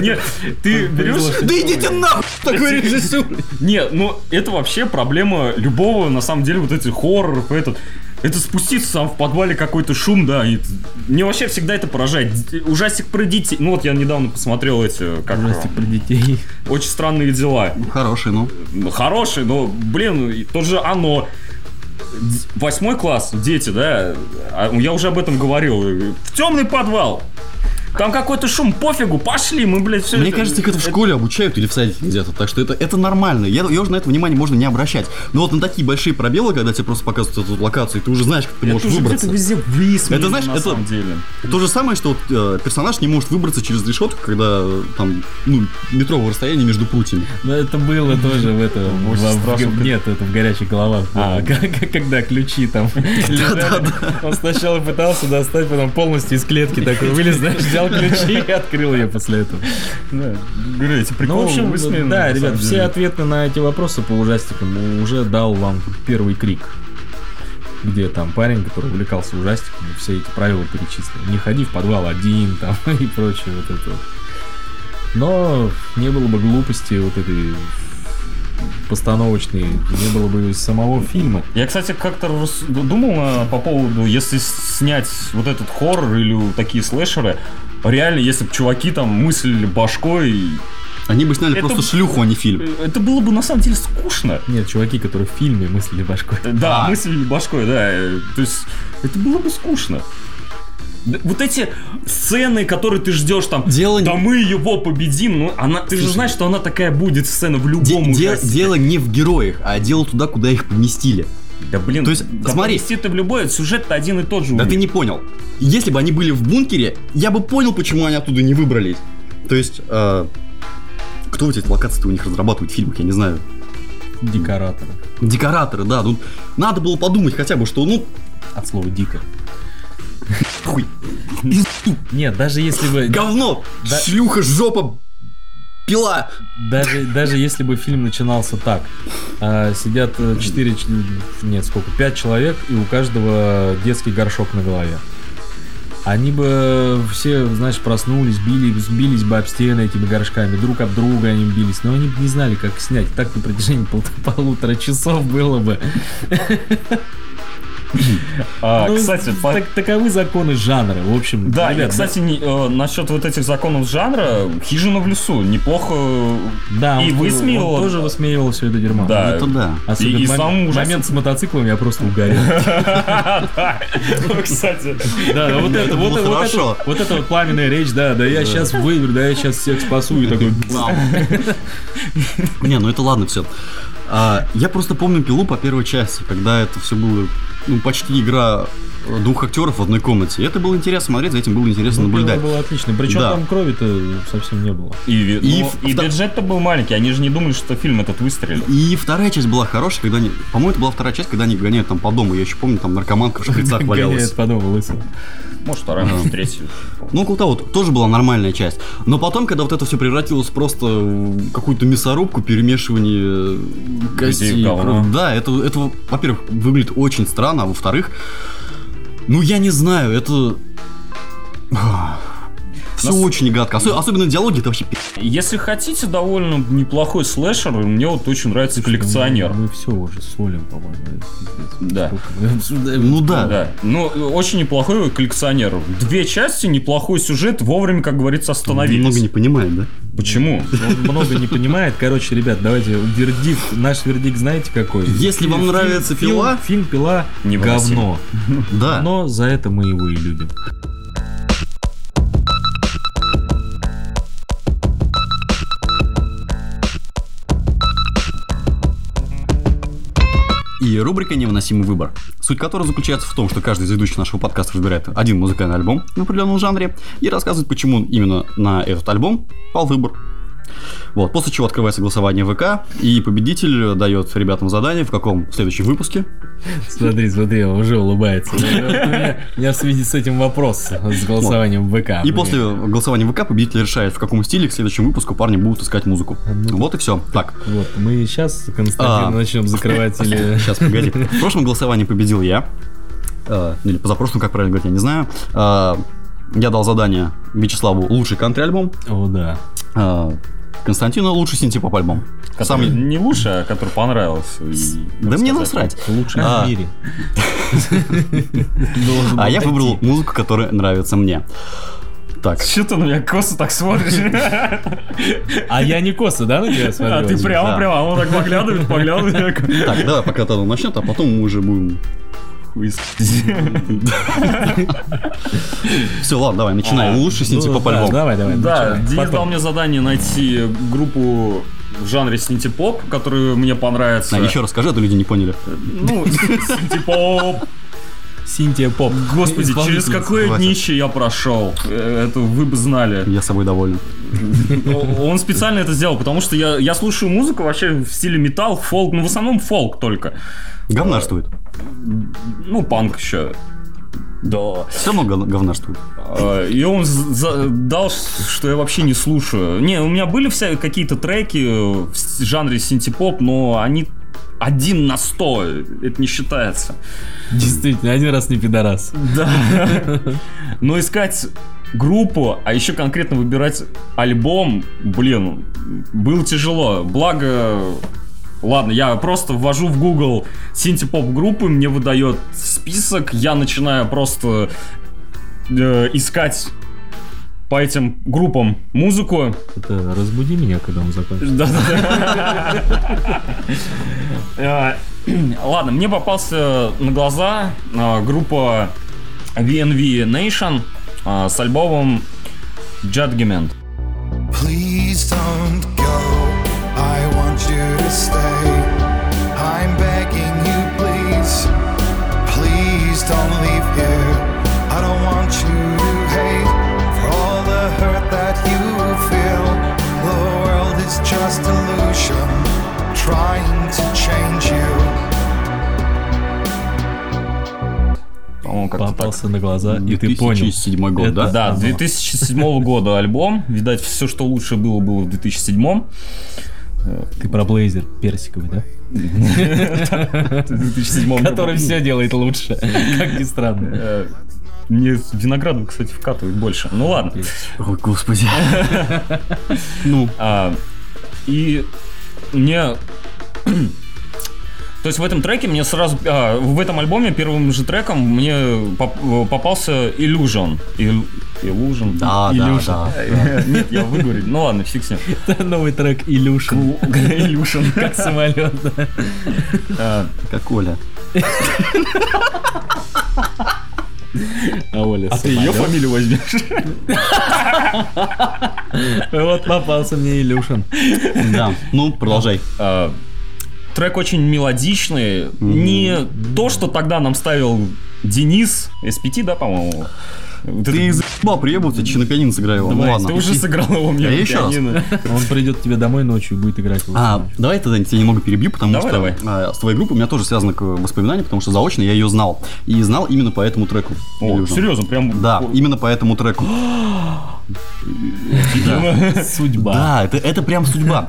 Нет, ты берешь... Да идите нахуй, такой режиссер. Не, ну это вообще проблема любого, на самом деле, вот этих хорроров, этот... Это спуститься сам в подвале какой-то шум, да, и мне вообще всегда это поражает. Ужастик про детей. Ну вот я недавно посмотрел эти, как Ужастик про детей. очень странные дела. Хороший, ну. Ну, Хороший, но, блин, тот же оно. Восьмой класс, дети, да, а я уже об этом говорил. В темный подвал. Там какой-то шум, пофигу, пошли, мы, блядь, все Мне кажется, их это в школе обучают или в садике где-то, так что это, это нормально. Я, я уже на это внимание можно не обращать. Но вот на такие большие пробелы, когда тебе просто показывают эту локацию, и ты уже знаешь, как ты можешь Это уже выбраться. где-то везде высмеяно, Это, знаешь, на это- самом деле. То же самое, что вот, э, персонаж не может выбраться через решетку, когда э, там, ну, метровое расстояние между прутьями. Ну, это было тоже в это... Нет, это в горячих головах. А. Как- Когда ключи там *laughs* лежали. Он сначала пытался достать, потом полностью из клетки такой вылез, знаешь, взял ключи и открыл ее после этого. Да, говорю, эти Ну, приколы в общем, высмеяны, да, ребят, все деле. ответы на эти вопросы по ужастикам уже дал вам первый крик. Где там парень, который увлекался ужастиками, все эти правила перечислил. Не ходи в подвал один там *laughs* и прочее вот это вот. Но не было бы глупости вот этой постановочной, не было бы самого фильма. Я, кстати, как-то рас- думал а, по поводу, если снять вот этот хоррор или такие слэшеры, реально, если бы чуваки там мыслили башкой, Они бы сняли Это- просто шлюху, а не фильм. э, это было бы на самом деле скучно. Нет, чуваки, которые в фильме мыслили башкой. Да, А. мыслили башкой, да. э, То есть, это было бы скучно. Вот эти сцены, которые ты ждешь там, Дело не- да мы его победим, ну она, ты же Слушай, знаешь, что она такая будет сцена в Де- любом де- ужастике. дело не в героях, а дело туда, куда их поместили. Да блин, То есть, да смотри. ты в любой, сюжет-то один и тот же. у Да них. ты не понял. Если бы они были в бункере, я бы понял, почему они оттуда не выбрались. То есть, э, кто вот эти локации у них разрабатывает в фильмах, я не знаю. Декораторы. Декораторы, да. Ну, надо было подумать хотя бы, что, ну, От слова дико. Хуй. Нет, даже если бы... говно, Да. шлюха, жопа, пила. Даже, даже если бы фильм начинался так, а, сидят э, четыре, ч- нет, сколько, пять человек, и у каждого детский горшок на голове. Они бы все, знаешь, проснулись, били, сбились бы об стены этими горшками, друг об друга они бились, но они бы не знали, как снять. Так на протяжении пол- полутора часов было бы. *laughs* А, Ну, Кстати, по- так- таковы законы жанра. В общем, Да, и, ребят, кстати, не- э, насчет вот этих законов жанра, «Хижина в лесу» неплохо... да, и он, высмеивал- он тоже высмеивал все это дерьмо. Да. Это да. Особенно И- и мом- самым ужасным- момент с мотоциклом я просто угорел. *laughs* Да, Ну, кстати. Да, да, вот это, вот, хорошо. это, вот это вот пламенная речь, да, да я сейчас выиграю, да я сейчас всех спасу и такой. Не, ну это ладно все. я просто помню пилу по первой части, когда это все было ну, почти игра двух актеров в одной комнате. И это было интересно смотреть, за этим было интересно Ну, наблюдать. было отлично. Причем Да. там крови-то совсем не было. И, И ну, в- и вто- бюджет-то был маленький, они же не думали, что фильм этот выстрелит. И вторая часть была хорошая, когда они... По-моему, это была вторая часть, когда они гоняют там по дому. Я еще помню, там наркоманка в шприцах валялась. Гоняет по дому лысого. Может, вторая, может, третья. Ну, около того, тоже была нормальная часть. Но потом, когда вот это все превратилось просто в какую-то мясорубку, перемешивание э, костей. Да, это, это, во-первых, выглядит очень странно, а во-вторых, ну, я не знаю, это... Все Нас- очень гадко. Осо- Особенно диалоги, это вообще пи***. Если хотите довольно неплохой слэшер, мне вот очень нравится коллекционер. Мы все уже солим, по-моему. Да. Мы. Ну да. Да, ну очень неплохой коллекционер. Две части, неплохой сюжет, вовремя, как говорится, остановились. Много не понимает, да? Почему? Он много не понимает. Короче, ребят, давайте вердикт. Наш вердикт знаете какой? Если вам Фильм- нравится фильм- «Пила», Фильм «Пила» Невыносимо. говно. Да. Но за это мы его и любим. И рубрика «Невыносимый выбор», суть которой заключается в том, что каждый из ведущих нашего подкаста выбирает один музыкальный альбом в определенном жанре и рассказывает, почему именно на этот альбом пал выбор. Вот, после чего открывается голосование в ВК, и победитель дает ребятам задание, в каком следующем выпуске. Смотри, смотри, он уже улыбается. У меня- в связи с этим вопрос с голосованием в ВК. И после голосования в ВК победитель решает, в каком стиле к следующему выпуску парни будут искать музыку. Ну, Вот и все. Так, Вот, мы сейчас, Константин, А. начнем закрывать или... *laughs* сейчас, погоди. *laughs* В прошлом голосовании победил я. Э, Или позапрошлом, как правильно говорить, я не знаю. Я дал задание Вячеславу лучший кантри-альбом. О, да. А, Константину лучший синтепоп альбом. Который Самый... не лучше, а который понравился. и, Да мне сказать, насрать. Лучший А. в мире. *laughs* А я выбрал музыку, которая нравится мне. Так, Че ты на меня косо так смотришь? А я не косо, да, на тебя смотрю? А ты прямо, прямо, а он так поглядывает, поглядывает. так, давай, пока Тану начнет, а потом мы уже будем... Все, ладно, давай, начинай. А, Лучший Ну, синтепоп да, альбом. Давай, давай. Да. Денис дал мне задание найти группу в жанре синтепоп, который мне понравится. А, еще расскажи, а то люди не поняли. Ну, синтепоп. Синтия Поп. Господи, через какое днище я прошел. Э, Это вы бы знали. Я собой доволен. Он специально это сделал, потому что я, я слушаю музыку вообще в стиле металл, фолк, ну в основном фолк только. Говнарствует. Ну, панк еще. Да. Все равно гов- говнарствует. А, И он дал, что я вообще не слушаю. Не, у меня были вся какие-то треки в с- жанре синтепоп, но они один на сто. Это не считается. Действительно, один раз не пидорас. Да. Но искать группу, а еще конкретно выбирать альбом, блин, было тяжело. Благо, ладно, я просто ввожу в Google синтепоп группы, мне выдает список, я начинаю просто э, искать по этим группам музыку. Это разбуди меня, когда он закончится. Да-да-да. Э, *clears throat* Ладно, мне попался на глаза э, группа VNV Nation э, с альбомом Judgment. Please don't go. I want you to stay. I'm begging you, please. Please don't leave here. I don't want you to hate for all the hurt that you feel. The world is just illusion trying to change you. По-моему, как-то так. Попался на глаза, и ты понял. 2007 год, Это да? Да, Ага. 2007 года альбом. Видать, все, что лучше было, было в 2007. Ты про блейзер персиковый, да? 2007 Который все делает лучше, как ни странно. Э, Мне винограду, кстати, вкатывают больше. Ну ладно. Ой, господи. Ну, А, и мне... То есть в этом треке мне сразу... а, в этом альбоме первым же треком мне поп- попался Illusion. Ил- Illusion? Да, да, Илюша. да. *laughs* Нет, я выговорил. Ну ладно, фиг с ним. Это новый трек Илюшин. Illusion. *laughs* Как самолет. да. А, Как Оля. А Оля А ты ее фамилию возьмешь? *laughs* Вот попался мне Илюшин. Да, ну, продолжай. А, Трек очень мелодичный. Не то, что тогда нам ставил Денис SPT, да, по-моему? Вот Ты это- заебал приебываться, че на пианино сыграй его. Ну Давай, ладно. ты уже сыграл его мне А я еще раз. Он придет к тебе домой ночью и будет играть. его А, ночью. давай тогда я тебя немного перебью, потому Давай, что давай. а, с твоей группой у меня тоже связано к воспоминанию, потому что заочно я ее знал. И знал именно по этому треку. О, Illusion. серьезно, прям... Да, именно по этому треку. *gasps* Да. Судьба. Да, это, это прям судьба.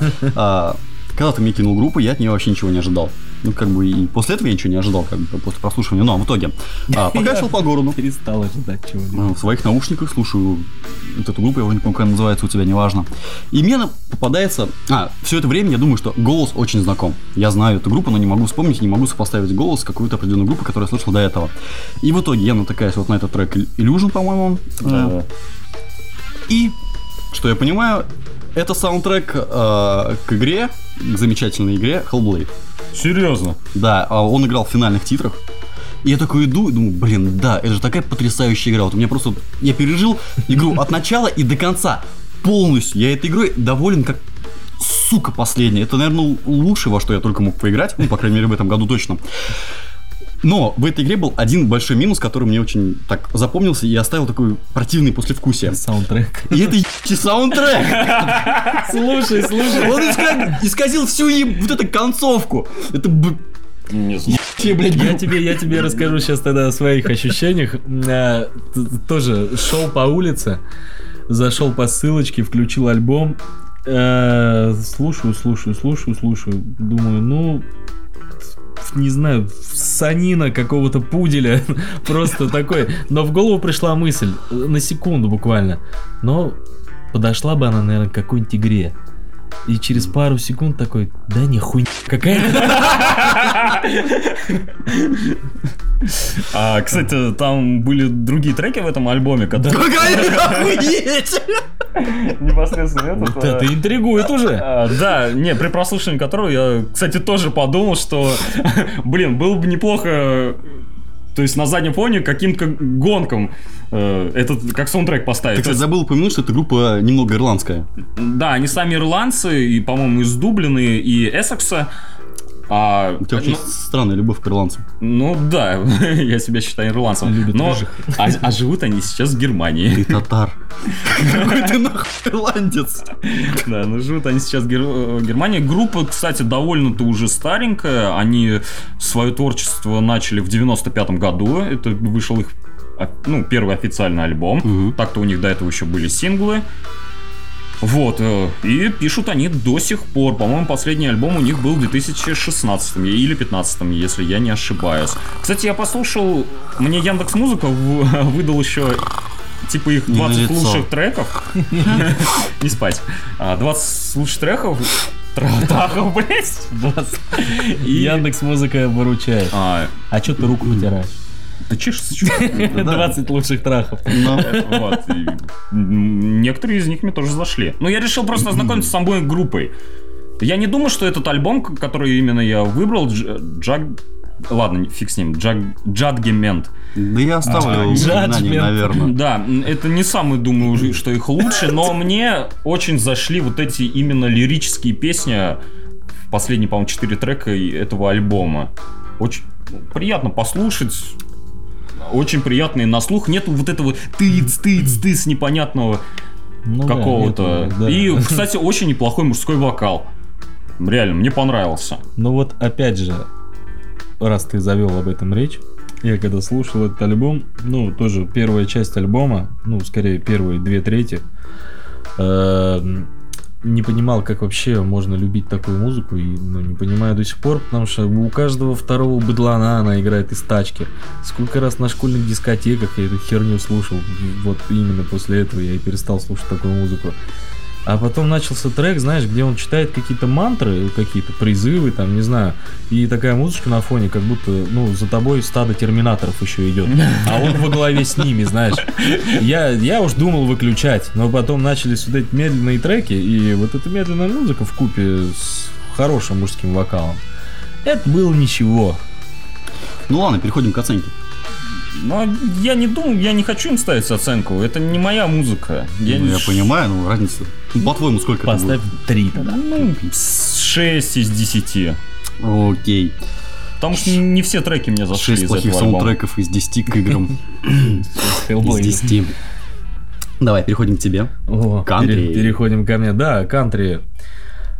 Когда ты мне кинул группу, я от нее вообще ничего не ожидал. Ну, как бы и после этого я ничего не ожидал, как бы после прослушивания. Ну, а в итоге, а, *laughs* пока я шел по городу, Перестал ожидать чего-нибудь. а, в своих наушниках слушаю вот эту группу, я уже не помню, как она называется у тебя, неважно. И мне попадается... А, все это время я думаю, что голос очень знаком. Я знаю эту группу, но не могу вспомнить, не могу сопоставить голос с какой-то определенной группы, которую я слышал до этого. И в итоге я натыкаюсь вот на этот трек Illusion, по-моему. Да. И, что я понимаю, это саундтрек э, к игре, замечательной игре Hellblade. Серьезно. Да, а он играл в финальных титрах. И я такой иду и думаю, блин, да, это же такая потрясающая игра. Вот у меня просто... Я пережил игру от начала и до конца. Полностью. Я этой игрой доволен как сука последняя. Это, наверное, лучшее, во что я только мог поиграть. Ну, по крайней мере, в этом году точно. Но в этой игре был один большой минус, который мне очень так запомнился и оставил такой противный послевкусие. Саундтрек. И это ебучий саундтрек. *laughs* Слушай, слушай. Он иска- исказил всю вот эту концовку. Это б- Не знаю. блядь, Я тебе, я тебе расскажу сейчас тогда о своих ощущениях. А, Тоже шел по улице, зашел по ссылочке, включил альбом. э, Слушаю, слушаю, слушаю, слушаю. Думаю, ну, не знаю, санина какого-то пуделя. *laughs* Просто такой. Но в голову пришла мысль, э, на секунду буквально. Но подошла бы она, наверное, к какой-нибудь игре. И через пару секунд такой, да не хуйня какая-то. А, кстати, там были другие треки в этом альбоме, которые... Какая охуеть! Непосредственно этот... Вот это интригует уже. А, Да, не, при прослушивании которого я, кстати, тоже подумал, что, *laughs* блин, было бы неплохо, то есть на заднем фоне каким-то гонкам э, этот как саундтрек Ты, поставить. То кстати, забыл упомянуть, что эта группа немного ирландская. да, они сами ирландцы, и, по-моему, из Дублина и Эссекса. А, У тебя очень ну, странная любовь к ирландцам. ну да, *laughs* я себя считаю ирландцем. Любят Но, а, а живут они сейчас в Германии. Ты татар. *laughs* Какой ты нахуй ирландец? Да, ну живут они сейчас в Гер- в Германии. Группа, кстати, довольно-то уже старенькая. Они свое творчество начали в 95 году. Это вышел их ну, первый официальный альбом. Так-то у них до этого еще были синглы. Вот, э, и пишут они до сих пор. По-моему, последний альбом у них был в 2016 или 2015, если я не ошибаюсь. Кстати, я послушал, мне Яндекс Музыка *laughs* выдал еще типа их Не 20 налицо. лучших треков. *laughs* Не спать. А, 20 лучших треков. Тра- Трахов, блять. И Яндекс Музыка выручает. А, А чё ты руку потираешь? *laughs* Да чешется чё? 20 лучших трахов. Вот. м, Некоторые из них мне тоже зашли. Но я решил просто ознакомиться с самой группой. Я не думаю, что этот альбом, который именно я выбрал, Дж- Джаг... Ладно, фиг с ним, Джаг... Джадгемент. Да я оставлю А, упоминание, наверное. Да, это не самый, думаю, что их лучше, но мне очень зашли вот эти именно лирические песни, последние, по-моему, четыре трека этого альбома. Очень приятно послушать, очень приятные на слух, нету вот этого тыц, тыц, тыц непонятного Ну да, какого-то. нету, да. И, кстати, очень неплохой мужской вокал. Реально, мне понравился. Ну вот опять же, раз ты завел об этом речь, я когда слушал этот альбом, ну, тоже первая часть альбома, ну, скорее первые две трети, эм, не понимал, как вообще можно любить такую музыку, и ну, не понимаю до сих пор, потому что у каждого второго быдлана она играет из тачки. Сколько раз на школьных дискотеках я эту херню слушал, вот именно после этого я и перестал слушать такую музыку. А потом начался трек, знаешь, где он читает какие-то мантры, какие-то призывы, там, не знаю, и такая музычка на фоне, как будто, ну, за тобой стадо терминаторов еще идет. А он во главе с ними, знаешь. Я, я уж думал выключать, но потом начались вот эти медленные треки, и вот эта медленная музыка в купе с хорошим мужским вокалом. Это было ничего. Ну ладно, переходим к оценке. Но я не думаю, я не хочу им ставить оценку. Это не моя музыка. Я, Ну, не я понимаю, ну разница. Ну, по-твоему, сколько это Поставь три тогда. Ну, 6 из 10. будет? Окей. Потому что не все треки мне зашли Шесть из плохих этого саундтреков из 10 к играм. Из Hellblade. 10. Давай, переходим к тебе. О, Кантри. пере- переходим ко мне. Да, кантри.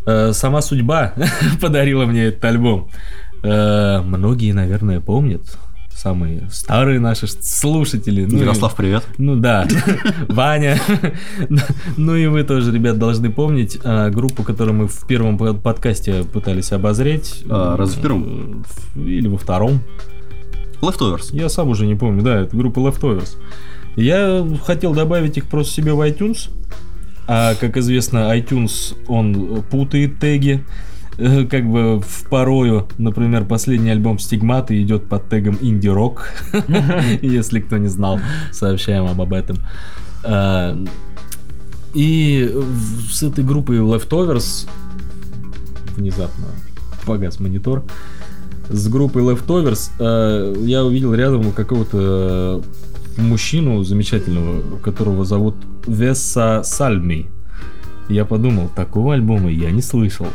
Э, сама судьба *laughs* подарила мне этот альбом. Э, многие, наверное, помнят. Самые старые наши слушатели. Ну и- Ярослав, привет. Ну да, *laughs* Ваня. Ну и вы тоже, ребят, должны помнить а, группу, которую мы в первом под- подкасте пытались обозреть. А, разве в первом? Или во втором. Leftovers. Я сам уже не помню, да, это группа Leftovers. Я хотел добавить их просто себе в iTunes. А как известно, iTunes, он путает теги. Э, Как бы в порою, например, последний альбом Стигматы идет под тегом инди-рок. *laughs* Если кто не знал, сообщаем вам об этом. А, И с этой группой Leftovers внезапно погас монитор. С группой Leftovers э, я увидел рядом какого-то мужчину замечательного, которого зовут Веса Сальми. Я подумал, такого альбома я не слышал.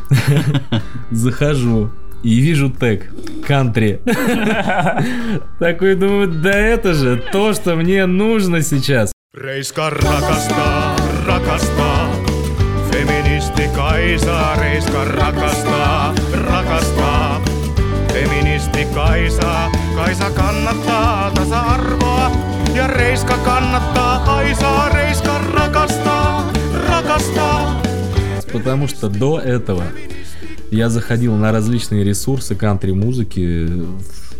Захожу и вижу тег кантри. Такой думаю, да это же то, что мне нужно сейчас. Reiska rakastaa, rakastaa. Feministi Kaisa, Reiska rakastaa, rakastaa. Feministi Kaisa, Kaisa kannattaa tasa-arvoa. Ja Reiska kannattaa Kaisaa, Reiska rakastaa, rakastaa. Потому что до этого я заходил на различные ресурсы кантри-музыки,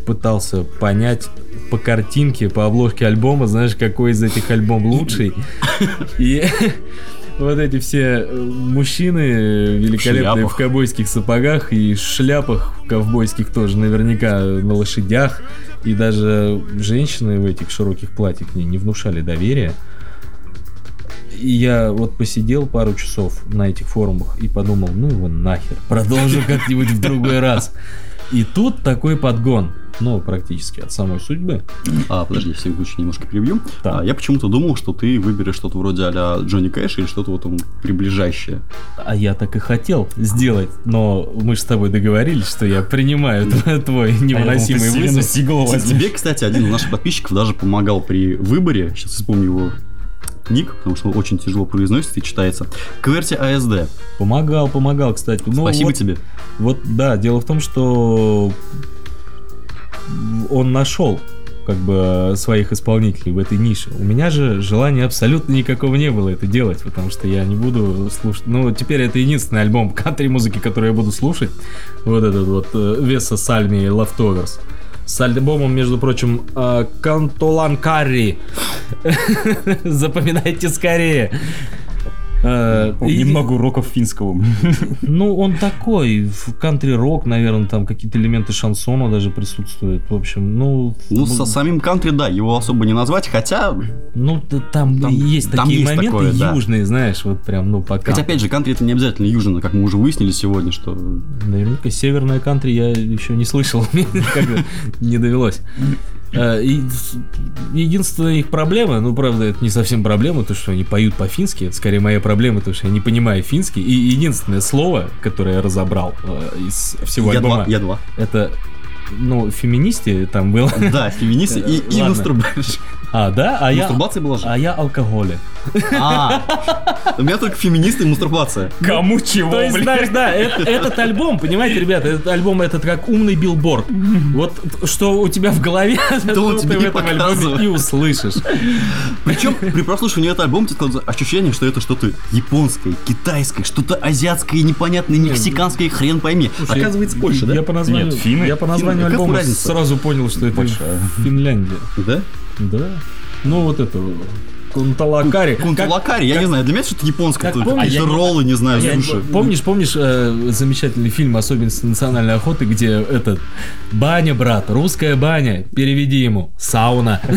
пытался понять по картинке, по обложке альбома, знаешь, какой из этих альбом лучший. И *laughs* вот эти все э, мужчины великолепные шляпах. в ковбойских сапогах и шляпах ковбойских тоже наверняка на лошадях. И даже женщины в этих широких платьях мне не внушали доверия. И я вот посидел пару часов на этих форумах и подумал, ну его нахер, продолжу *laughs* как-нибудь в другой раз. И тут такой подгон, ну, практически от самой судьбы. А, подожди, я случай немножко перебью. Да. А, я почему-то думал, что ты выберешь что-то вроде а Джонни Кэш или что-то вот ему приближающее. А я так и хотел сделать, но мы же с тобой договорились, что я принимаю твой, твой невыносимый вызов. Тебе, кстати, один из наших подписчиков даже помогал при выборе. Сейчас вспомню его ник, потому что он очень тяжело произносится и читается. Кверти АСД. Помогал, помогал, кстати. Ну, Спасибо вот- тебе. Вот, да, дело в том, что он нашел как бы своих исполнителей в этой нише. У меня же желания абсолютно никакого не было это делать, потому что я не буду слушать. Ну, теперь это единственный альбом *laughs* кантри музыки, который я буду слушать. Вот этот вот э, Веса Сальми Leftovers. С альбомом, между прочим, э, Кантолан Карри. *laughs* Запоминайте скорее. Э, Немного уроков финского. ну, он такой, в кантри-рок, наверное, там какие-то элементы шансона даже присутствуют. В общем, ну... Ну, со самим кантри, да, его особо не назвать, хотя... ну, там, есть такие моменты южные, знаешь, вот прям, ну, пока. Хотя, опять же, кантри это не обязательно южно, как мы уже выяснили сегодня, что... Наверняка северная кантри я еще не слышал, *laughs* не довелось. Э, единственная их проблема, ну, правда, это не совсем проблема, то, что они поют по-фински, это скорее моя проблема, то, что я не понимаю финский. И единственное слово, которое я разобрал э, из всего Я альбома, два, я два. это, ну, феминисте там было. Да, феминисты и, и Ладно. А, да? А я, Мастурбация была же? а я алкоголик. А, у меня только феминисты и мастурбация. Кому чего, То есть, знаешь, да, этот альбом, понимаете, ребята, этот альбом этот как умный билборд. Вот что у тебя в голове, то ты в этом альбоме и услышишь. Причем при прослушивании этого альбома ощущение, что это что-то японское, китайское, что-то азиатское, непонятное, мексиканское, хрен пойми. Оказывается, Польша, Я да? я по названию альбома сразу понял, что это. Финляндия. Да? Да. Ну вот это Кунталакари. Как- Кунталакари, я не знаю, для меня что-то японское, как помнишь, какие-то роллы, не знаю, Я- суши. Помнишь, помнишь э, замечательный фильм «Особенности национальной охоты», где этот «Баня, брат, русская баня, переведи ему, сауна». *laughs*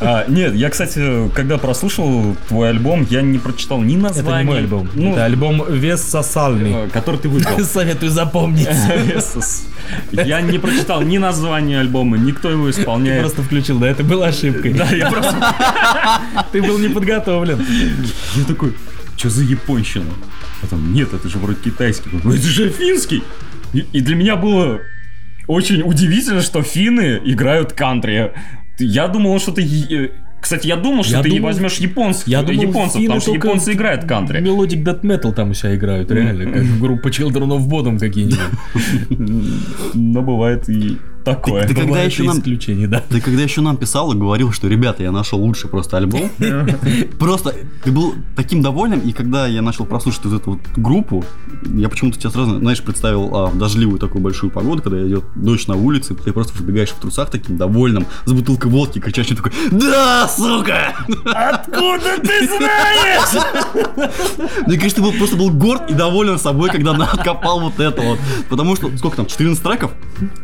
А, нет, я, кстати, когда прослушал твой альбом, я не прочитал ни названия. Это не мой альбом, Ну, это альбом «Вес сосальный». э, который ты выбрал. *laughs* Советую запомнить. *laughs* Я не прочитал ни названия альбома, никто его Ты исполняет. просто включил, да, это была ошибкой. Да, я просто... *laughs* Ты был не подготовлен. Я такой, что за японщина? А там, нет, это же вроде китайский. Это же финский. И для меня было очень удивительно, что финны играют кантри. Я думал, что ты... е- Кстати, я думал, что Я ты не думал- возьмешь японцев, Я думал, японцев, потому что японцы играют кантри. Мелодик Death Metal там у себя играют, реально. Как группа Children of Bodom какие-нибудь. Но бывает и такое. Ты когда Бывают еще нам- исключения, да. Ты когда еще нам писал и говорил, что, ребята, я нашел лучший просто альбом, *laughs* просто ты был таким доволен, и когда я начал прослушивать вот эту вот группу, я почему-то тебя сразу, знаешь, представил а, дождливую такую большую погоду, когда идет дождь на улице, ты просто выбегаешь в трусах таким довольным, с бутылкой водки, кричащий такой «Да, сука!» Откуда *laughs* ты знаешь? Мне кажется, ты просто был горд и доволен собой, когда откопал вот это вот. Потому что, сколько там, 14 треков?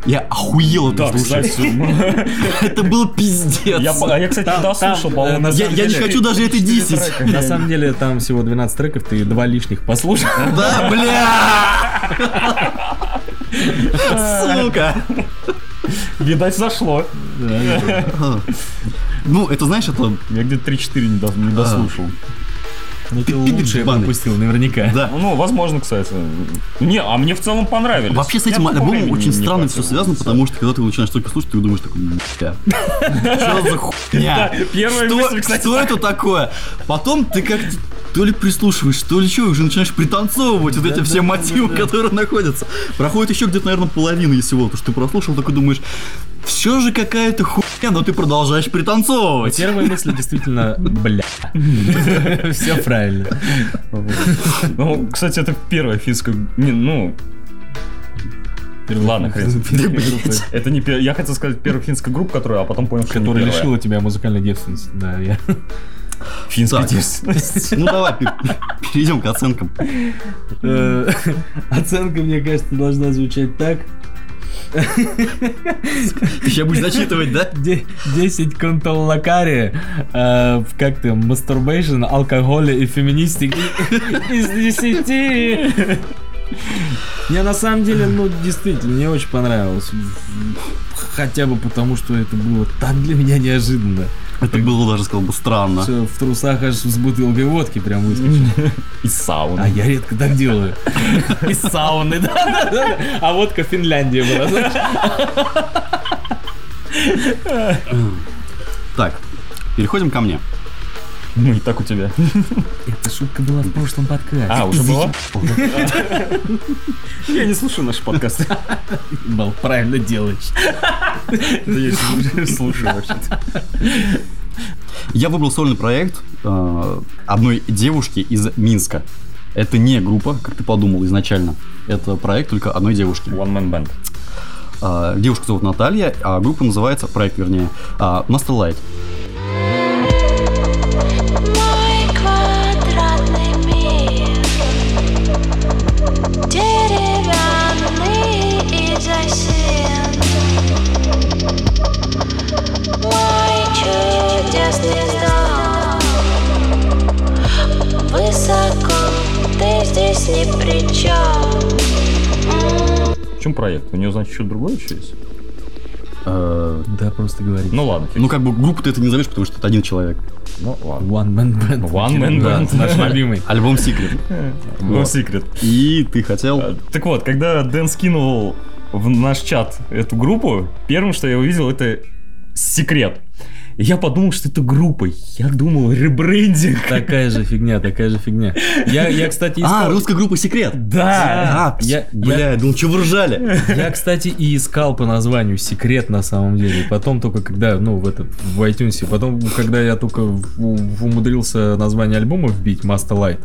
Я охуел это Да, слушать. кстати. *laughs* Это был пиздец. Я, а я, кстати, дослушал, по-моему. э, Я, не хочу даже это дисить. На самом деле там всего 12 треков, ты два лишних послушал. *laughs* Да, бля! Сука! Видать, зашло. Ну, это знаешь, это... Я где-то 3-4 не, до- не дослушал. Ну ты лучшее пи- пропустил, наверняка. Да. Ну, возможно, кстати. Не, а мне в целом понравились. Вообще с этим альбомом очень странно все связано, потому что когда ты начинаешь только слушать, ты думаешь такой, *laughs* что за хуйня? Первая мысль, кстати, Что это такое? Потом ты как то ли прислушиваешь, то ли что, уже начинаешь пританцовывать вот эти все мотивы, которые находятся. Проходит еще где-то, наверное, половина из всего, то что ты прослушал, такой думаешь, все же какая-то хуйня, но ты продолжаешь пританцовывать. Первая мысль действительно, бля. *laughs* Все правильно. Ну, кстати, это первая финская... Ну... Ладно, хрен. Это не Я хотел сказать первая финская группа, которая, а потом понял, что Которая лишила тебя музыкальной девственности. Да, я. Девственности. Ну давай, пе- перейдем к оценкам. Э, Оценка, мне кажется, должна звучать так. Ты сейчас будешь зачитывать, да? Де- 10 контоллакари, э, как там, мастурбейшн, алкоголя и феминистики из 10. Мне на самом деле, ну, действительно, мне очень понравилось. Хотя бы потому, что это было так для меня неожиданно. Это было даже, сказал бы, странно. Всё, в трусах аж с бутылкой водки прям выскочил. Из сауны. А я редко так делаю. Из сауны, да. А водка Финляндия была, знаешь? Так, переходим ко мне. Ну и так у тебя. Эта шутка была в прошлом подкасте. А, уже была? *laughs* Я не слушаю наши подкасты. Бал, правильно делаешь. Да я не слушаю вообще-то. Я выбрал сольный проект э, одной девушки из Минска. Это не группа, как ты подумал изначально. Это проект только одной девушки. One Man Band. А, девушку зовут Наталья, а группа называется, проект вернее, а, Master Light. В чем проект? У нее, значит, что-то другое еще есть? Э, Да, просто говорить. Ну ладно. ну, как бы группу ты это не назовешь, потому что это один человек. Ну ладно. One Man Band. One Man Да, Band. Наш любимый. *laughs* Альбом Secret. *laughs* Вот. secret. И ты хотел... А, Так вот, когда Дэн скинул в наш чат эту группу, первым, что я увидел, это секрет. И я подумал, что это группа. Я думал, ребрендинг. Такая же фигня, такая же фигня. Я, я кстати, А, искал... русская группа «Секрет». Да. А, Я- бля, я думал, что вы ржали? Я, кстати, и искал по названию секрет на самом деле. И Потом только когда, ну, в этот, в iTunes, потом, когда я только умудрился название альбома вбить Master Light,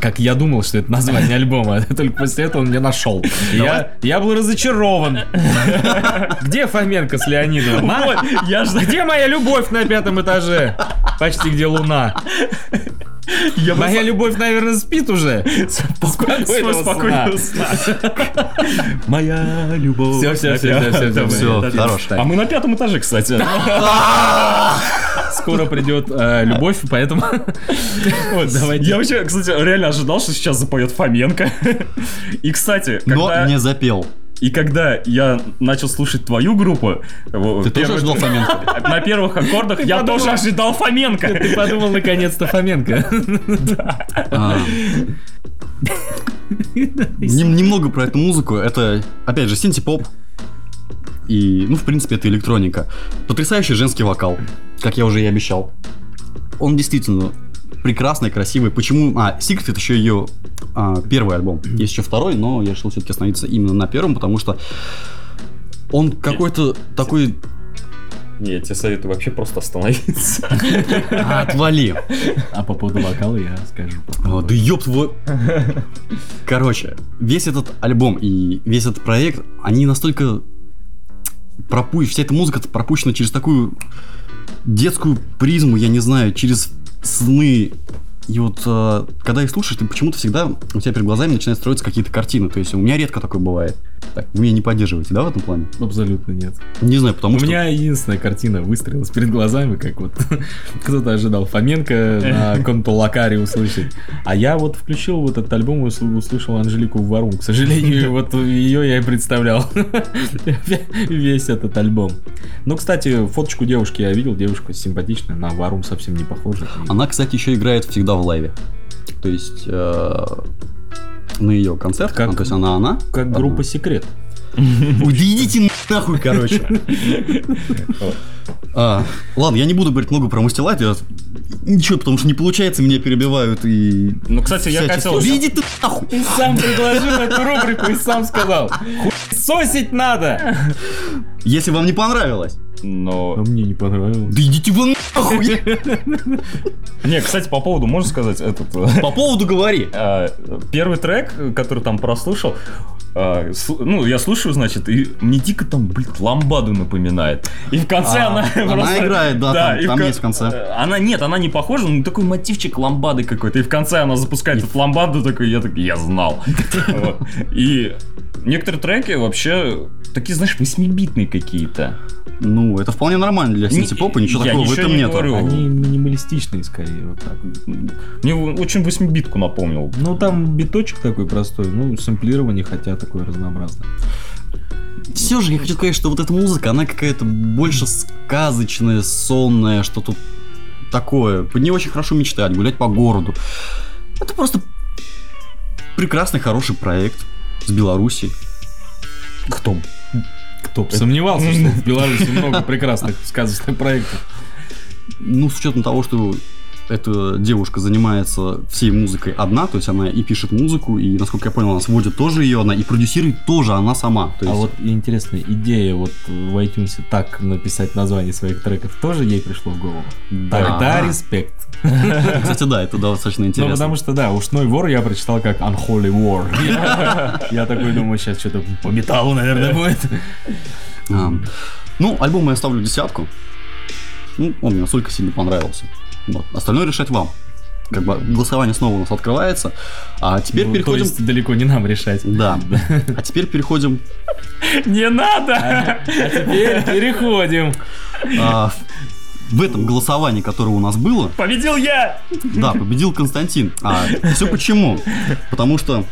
как я думал, что это название альбома, а *laughs* только после этого он меня нашел. Я, я был разочарован. Где Фоменко с Леонидовым? а? Где моя любовь на пятом этаже? Почти где луна. Я бы Моя любовь, наверное, спит уже. Спокойного Спокойного сна. сна. Моя любовь. Всё, всё, всё, всё, Всё, это хорош. А мы на пятом этаже, кстати. Скоро придет э, любовь, поэтому *laughs* вот, давайте. Я вообще, кстати, реально ожидал, что сейчас запоет Фоменко. И, кстати, Но когда... не запел. И когда я начал слушать твою группу... Ты тоже первый- ожидал Фоменко? *laughs* На первых аккордах я подумал- тоже ожидал Фоменко. Ты подумал наконец-то Фоменко. А. Нем- Немного про эту музыку. Это, опять же, синти-поп. И, ну, в принципе, это электроника. Потрясающий женский вокал, как я уже и обещал. Он действительно прекрасный, красивый. Почему? А, Secret это еще ее а, первый альбом. Есть еще второй, но я решил все-таки остановиться именно на первом, потому что он какой-то такой... Не, я тебе советую вообще просто остановиться. *laughs* Отвали. А по поводу вокала я скажу. О, да ёб твой... Короче, весь этот альбом и весь этот проект, они настолько пропу... Вся эта музыка пропущена через такую детскую призму, я не знаю, через сны. И вот э, когда их слушаешь, ты почему-то всегда у тебя перед глазами начинают строиться какие-то картины. То есть у меня редко такое бывает. Так, вы меня не поддерживаете, да, в этом плане? Абсолютно нет. Не знаю, потому У что... меня единственная картина выстрелилась перед глазами, как вот *laughs* кто-то ожидал Фоменко на *laughs* Контулакаре услышать. А я вот включил вот этот альбом и усл- услышал Анжелику Варум. К сожалению, *laughs* вот ее я и представлял. Весь этот альбом. Ну, кстати, фоточку девушки я видел. Девушка симпатичная, на Варум совсем не похожа. Она, кстати, еще играет всегда в лайве. То есть э, на ее концертах, Как- ну, то есть она она. Как одна. группа Секрет. Идите нахуй, короче. А, ладно, я не буду говорить много про Мастилайт. я- Ничего, потому что не получается, меня перебивают и... Ну, кстати, я хотел... Да иди ты нахуй! Ты сам предложил эту рубрику и сам сказал. Сосить надо! Если вам не понравилось, Но... А мне не понравилось. да идите вы нахуй! Не, кстати, по поводу, можно сказать, этот... э, По поводу говори. а, Первый трек, который там прослушал, а, ну, я слушаю, значит, и мне дико там, блин, ламбаду напоминает. И в конце А, она она просто- играет, да, там- и там ко- есть в конце. э, Она, нет, она не похожа, но такой мотивчик ламбады какой-то. И в конце она запускает эту ламбаду, такой, я такой, я знал. *laughs* И некоторые треки вообще такие, знаешь, восьмибитные какие-то. Ну, это вполне нормально для синти-попа, ничего я такого в ничего этом не нету. говорю. Они минималистичные скорее, вот так. Мне очень восьмибитку напомнил. Ну, там биточек такой простой, ну, сэмплирование, хотя такое разнообразное. Все же я хочу сказать, что вот эта музыка, она какая-то больше сказочная, сонная, что тут такое. Под ней очень хорошо мечтать, гулять по городу. Это просто прекрасный, хороший проект с Беларуси. Кто? Кто бы сомневался, что в Беларуси много прекрасных сказочных проектов. Ну, с учетом того, что эта девушка занимается всей музыкой одна, то есть она и пишет музыку, и, насколько я понял, она сводит тоже ее она, и продюсирует тоже она сама. То А есть, вот интересная идея вот в iTunes так написать название своих треков тоже ей пришло в голову. Тогда Ага. респект. кстати, да, это достаточно Ну, интересно. потому что, да, ушной вор я прочитал как Unholy War. *laughs* Я такой думаю, сейчас что-то по металлу, наверное, будет. А, ну, альбом я ставлю десятку. Ну, он мне настолько сильно понравился. Вот. Остальное решать вам. Как бы голосование снова у нас открывается. А теперь Ну, То переходим... есть далеко не нам решать. Да. А теперь переходим *laughs* Не надо! А теперь *laughs* переходим. а, в этом голосовании, которое у нас было. Победил я! Да, победил Константин. А все почему? Потому что...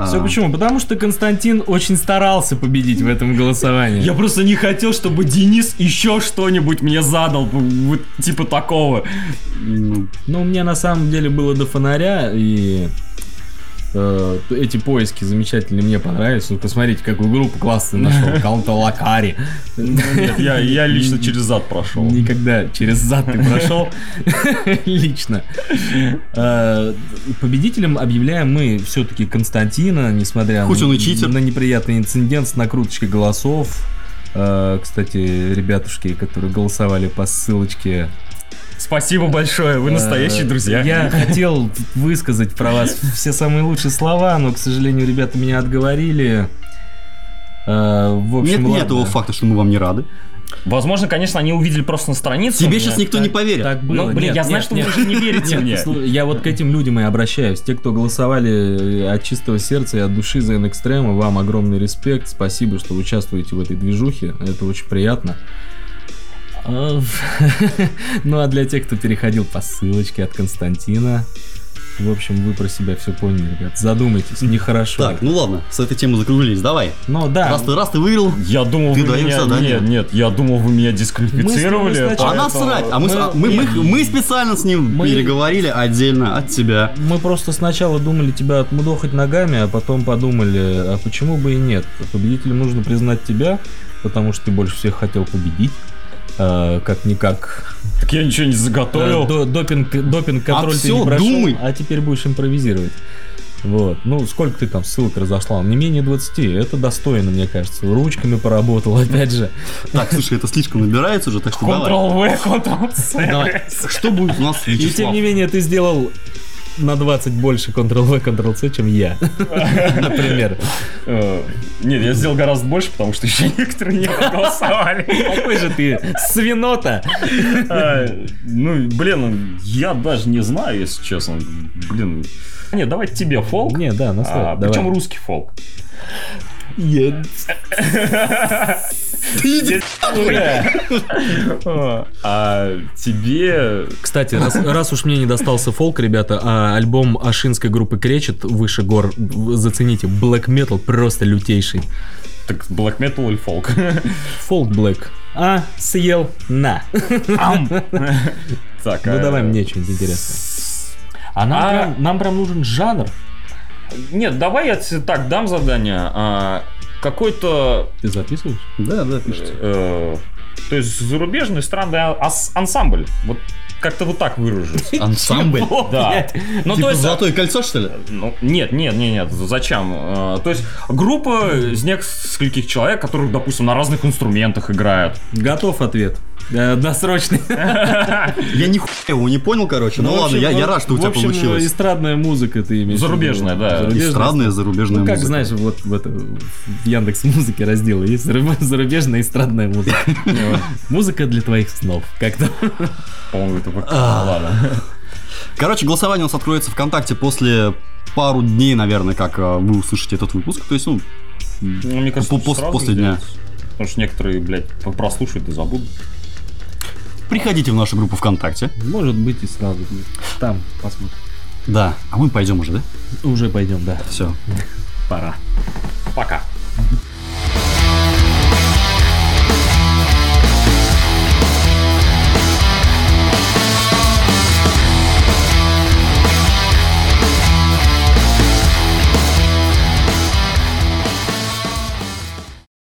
а, Все почему? Потому что Константин очень старался победить в этом голосовании. Я просто не хотел, чтобы Денис еще что-нибудь мне задал, вот типа такого. Ну, мне на самом деле было до фонаря, и эти поиски замечательные, мне понравились. Вот посмотрите, какую группу классную нашел. *laughs* Каунта Лакари. Нет, я, я лично через зад прошел. Никогда через зад ты прошел. *laughs* Лично. Э, Победителем объявляем мы все-таки Константина, несмотря на неприятный инцидент с накруточкой голосов. Э, Кстати, ребятушки, которые голосовали по ссылочке Спасибо большое, вы настоящие Э, друзья. Я хотел высказать про вас все самые лучшие слова, но, к сожалению, ребята меня отговорили. Э, В общем, Нет, нет того факта, что мы вам не рады. Возможно, конечно, они увидели просто на странице. Тебе сейчас никто не поверит. Так было. Ну, блин, Нет, я знаю, нет, что нет. вы уже не верите Нет, мне. Я вот к этим людям и обращаюсь. Те, кто голосовали э, от чистого сердца и от души за Экстрема, вам огромный респект. Спасибо, что участвуете в этой движухе. Это очень приятно. А, *laughs* Ну а для тех, кто переходил по ссылочке от Константина, в общем, вы про себя все поняли, ребят. Задумайтесь, нехорошо. Так, ну ладно, с этой темы закружились. Давай. Ну да. Раз ты, раз ты выиграл, Я думал, Ты вы даешь меня... задание. Нет, нет, я думал, вы меня дисквалифицировали. Мы с- мы сначала- а нас срать. А мы, а мы, Мы- мы- мы специально с ним Мы- переговорили отдельно от тебя. Мы просто сначала думали тебя отмудохать ногами, а потом подумали, а почему бы и нет? Победителем нужно признать тебя, потому что ты больше всех хотел победить. А, как-никак. Так я ничего не заготовил. Э, до- допинг, допинг контроль ты всё, не прошел, думай. а теперь будешь импровизировать. Вот. Ну, сколько ты там ссылок разослал? Не менее 20. Это достойно, мне кажется. Ручками поработал, *laughs* опять же. Так, слушай, это слишком набирается уже, так что давай. Ctrl-V, Ctrl-C. Что будет у нас, И тем не менее ты сделал на 20 больше Ctrl-V, Ctrl-C, чем я. *laughs* Например. Э, Нет, я сделал гораздо больше, потому что еще некоторые не проголосовали. Какой же ты свинота! А, Ну, блин, я даже не знаю, если честно. Блин. Нет, давайте тебе фолк. Не, да, А, наслать. Причем русский фолк. А тебе... Кстати, раз, раз уж мне не достался фолк, ребята, а альбом Ашинской группы Кречет «Выше гор», зацените, Black Metal просто лютейший. Так, black metal или фолк? Фолк Black. А, съел, на. Так, Ну а, давай мне что-нибудь интересное. А нам, А- Прям, нам прям нужен жанр. Нет, давай я тебе так дам задание. А, Какой-то... Ты записываешь? Да, да, пишите. э, То есть зарубежный странный ас- ансамбль. Вот как-то вот так выражусь. *laughs* Ансамбль. Да. Ну, Типа то есть... золотое кольцо, что ли? Ну, нет, нет, нет, нет, зачем? Э, То есть группа из нескольких человек, которых, допустим, на разных инструментах играют. Готов ответ. Э, Досрочный. *laughs* Я нихуя его не понял, короче. Ну в ладно, я, рад, что у тебя получилось. эстрадная музыка ты имеешь. Зарубежная, да. Зарубежная. Эстрадная, зарубежная Ну, как музыка. знаешь, вот в, Яндекс Музыке разделы есть заруб- зарубежная эстрадная музыка. *laughs* Музыка для твоих снов. Как-то. По-моему, это как- ладно. Короче, голосование у нас откроется ВКонтакте после пару дней, наверное, как а, вы услышите этот выпуск. То есть, ну, Ну, мне кажется, По- лучше пос- сразу после дня. Потому что некоторые, блядь, прослушают и забудут. Приходите в нашу группу ВКонтакте. Может быть и сразу. Там посмотрим. Да, а мы пойдем уже, да? Уже пойдем, да. Все. Пора.